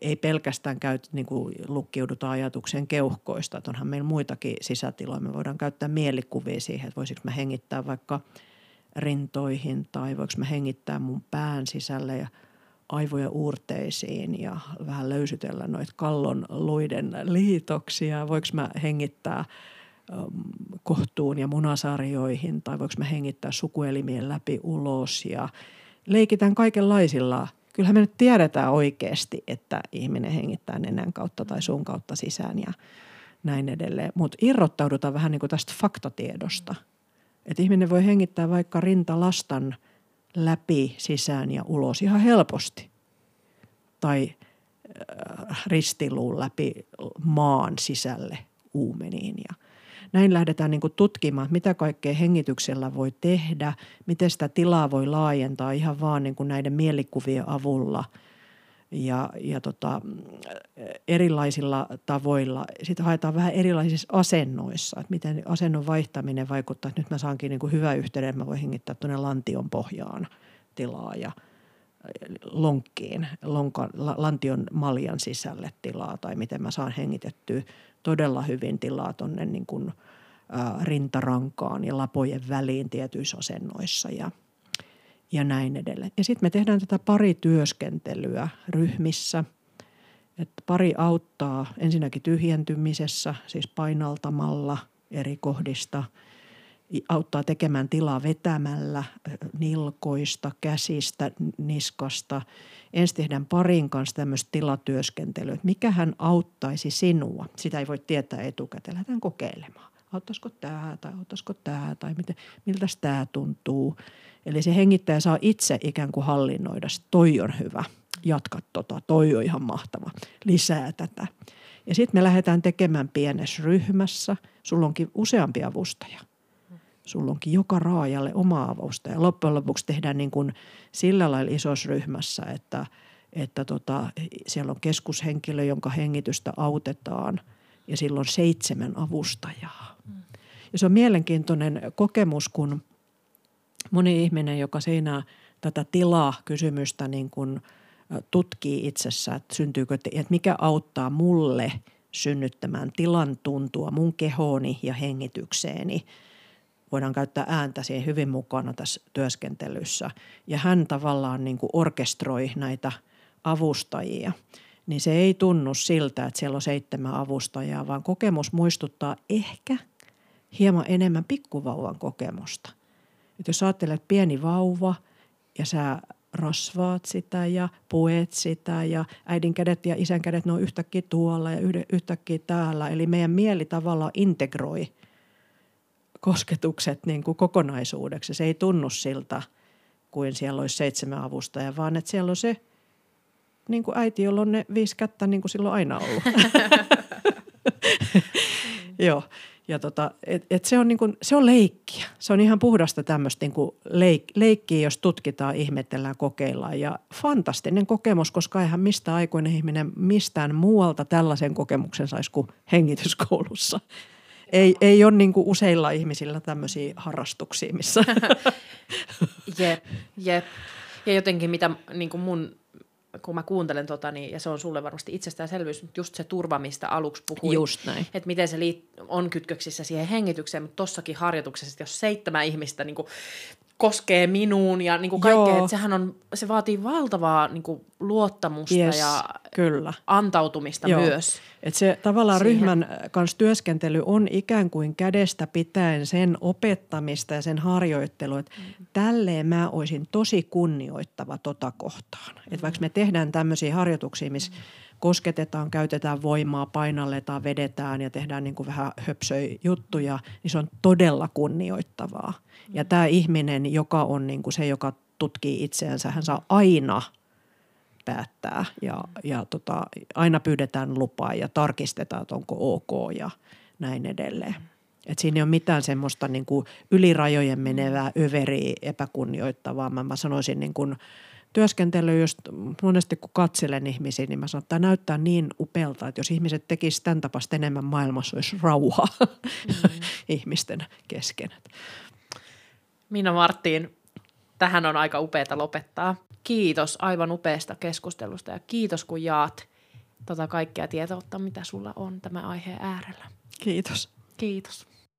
ei pelkästään käy, niin kuin lukkiuduta ajatuksen keuhkoista, että onhan meillä muitakin sisätiloja. Me voidaan käyttää mielikuvia siihen, että voisiko mä hengittää vaikka rintoihin tai voiko mä hengittää mun pään sisälle ja aivoja uurteisiin ja vähän löysytellä noita kallon luiden liitoksia. Voiko mä hengittää kohtuun ja munasarjoihin tai voiko mä hengittää sukuelimien läpi ulos ja leikitään kaikenlaisilla. Kyllähän me nyt tiedetään oikeasti, että ihminen hengittää nenän kautta tai suun kautta sisään ja näin edelleen. Mutta irrottaudutaan vähän niin kuin tästä faktatiedosta. Että ihminen voi hengittää vaikka rintalastan läpi, sisään ja ulos ihan helposti. Tai äh, ristiluun läpi maan sisälle uumeniin ja – näin lähdetään niin tutkimaan, mitä kaikkea hengityksellä voi tehdä, miten sitä tilaa voi laajentaa ihan vaan niin näiden mielikuvien avulla ja, ja tota, erilaisilla tavoilla. Sitten haetaan vähän erilaisissa asennoissa, että miten asennon vaihtaminen vaikuttaa. Nyt mä saankin niin hyvä yhteyden, mä voin hengittää tuonne lantion pohjaan tilaa ja lonkkiin, lonkan, lantion maljan sisälle tilaa tai miten mä saan hengitettyä todella hyvin tilaa tuonne niin rintarankaan ja lapojen väliin tietyissä asennoissa ja, ja näin edelleen. Ja sitten me tehdään tätä parityöskentelyä ryhmissä. Että pari auttaa ensinnäkin tyhjentymisessä, siis painaltamalla eri kohdista – auttaa tekemään tilaa vetämällä nilkoista, käsistä, niskasta. Ensin tehdään parin kanssa tämmöistä tilatyöskentelyä, että mikä hän auttaisi sinua. Sitä ei voi tietää etukäteen, lähdetään kokeilemaan. Auttaisiko tämä tai auttaisiko tämä tai miten, miltä tämä tuntuu. Eli se hengittäjä saa itse ikään kuin hallinnoida, toi on hyvä, jatka tota, toi on ihan mahtava, lisää tätä. Ja sitten me lähdetään tekemään pienessä ryhmässä, sulla onkin useampi avustaja sulla onkin joka raajalle oma avausta. Ja loppujen lopuksi tehdään niin kuin sillä lailla isossa ryhmässä, että, että tota, siellä on keskushenkilö, jonka hengitystä autetaan ja silloin seitsemän avustajaa. Ja se on mielenkiintoinen kokemus, kun moni ihminen, joka siinä tätä tilaa-kysymystä niin kuin tutkii itsessä, että syntyykö, että mikä auttaa mulle synnyttämään tilan tuntua mun kehooni ja hengitykseeni – voidaan käyttää ääntä siihen hyvin mukana tässä työskentelyssä. Ja hän tavallaan niin kuin orkestroi näitä avustajia. Niin se ei tunnu siltä, että siellä on seitsemän avustajaa, vaan kokemus muistuttaa ehkä hieman enemmän pikkuvauvan kokemusta. Et jos ajattelet pieni vauva ja sä rasvaat sitä ja puet sitä ja äidin kädet ja isän kädet, ne on yhtäkkiä tuolla ja yhtäkkiä täällä. Eli meidän mieli tavallaan integroi – kosketukset niin kuin kokonaisuudeksi. Se ei tunnu siltä, kuin siellä olisi seitsemän avustajaa, vaan että siellä on se niin kuin äiti, jolla on ne viisi kättä niin kuin silloin aina ollut. *laughs* Joo. Ja tota, et, et se, on niin kuin, se on leikkiä. Se on ihan puhdasta tämmöistä niin leik, leikkiä, jos tutkitaan, ihmetellään, kokeillaan. Ja fantastinen kokemus, koska eihän mistä aikuinen ihminen mistään muualta tällaisen kokemuksen saisi kuin hengityskoulussa ei, ei ole niin kuin useilla ihmisillä tämmöisiä harrastuksia, missä. *laughs* jep, jep. Ja jotenkin mitä niin kuin mun, kun mä kuuntelen tota, niin, ja se on sulle varmasti itsestäänselvyys, mutta just se turva, mistä aluksi puhuin. Just näin. Että miten se liit- on kytköksissä siihen hengitykseen, mutta tossakin harjoituksessa, jos seitsemän ihmistä niin kuin koskee minuun ja niin kuin kaikkea, että sehän on, se vaatii valtavaa niin kuin luottamusta yes, ja kyllä. antautumista Joo. myös. Et se tavallaan siihen. ryhmän kanssa työskentely on ikään kuin kädestä pitäen sen opettamista ja sen harjoittelua, että mm. tälleen mä olisin tosi kunnioittava tota kohtaan. Mm. Että vaikka me tehdään tämmöisiä harjoituksia, missä mm. Kosketetaan, käytetään voimaa, painalletaan, vedetään ja tehdään niin kuin vähän höpsöi juttuja, niin se on todella kunnioittavaa. Ja tämä ihminen, joka on niin kuin se, joka tutkii itseänsä, hän saa aina päättää ja, ja tota, aina pyydetään lupaa ja tarkistetaan, että onko ok ja näin edelleen. Et siinä ei ole mitään semmoista niin kuin ylirajojen menevää överiä epäkunnioittavaa. Mä, mä sanoisin niin kuin työskentely, just monesti kun katselen ihmisiä, niin mä sanon, että tämä näyttää niin upealta, että jos ihmiset tekisivät tämän tapasta enemmän maailmassa, olisi rauha mm-hmm. *laughs* ihmisten kesken. Minna Marttiin, tähän on aika upeata lopettaa. Kiitos aivan upeasta keskustelusta ja kiitos kun jaat tota kaikkea tietoutta, mitä sulla on tämä aiheen äärellä. Kiitos. Kiitos.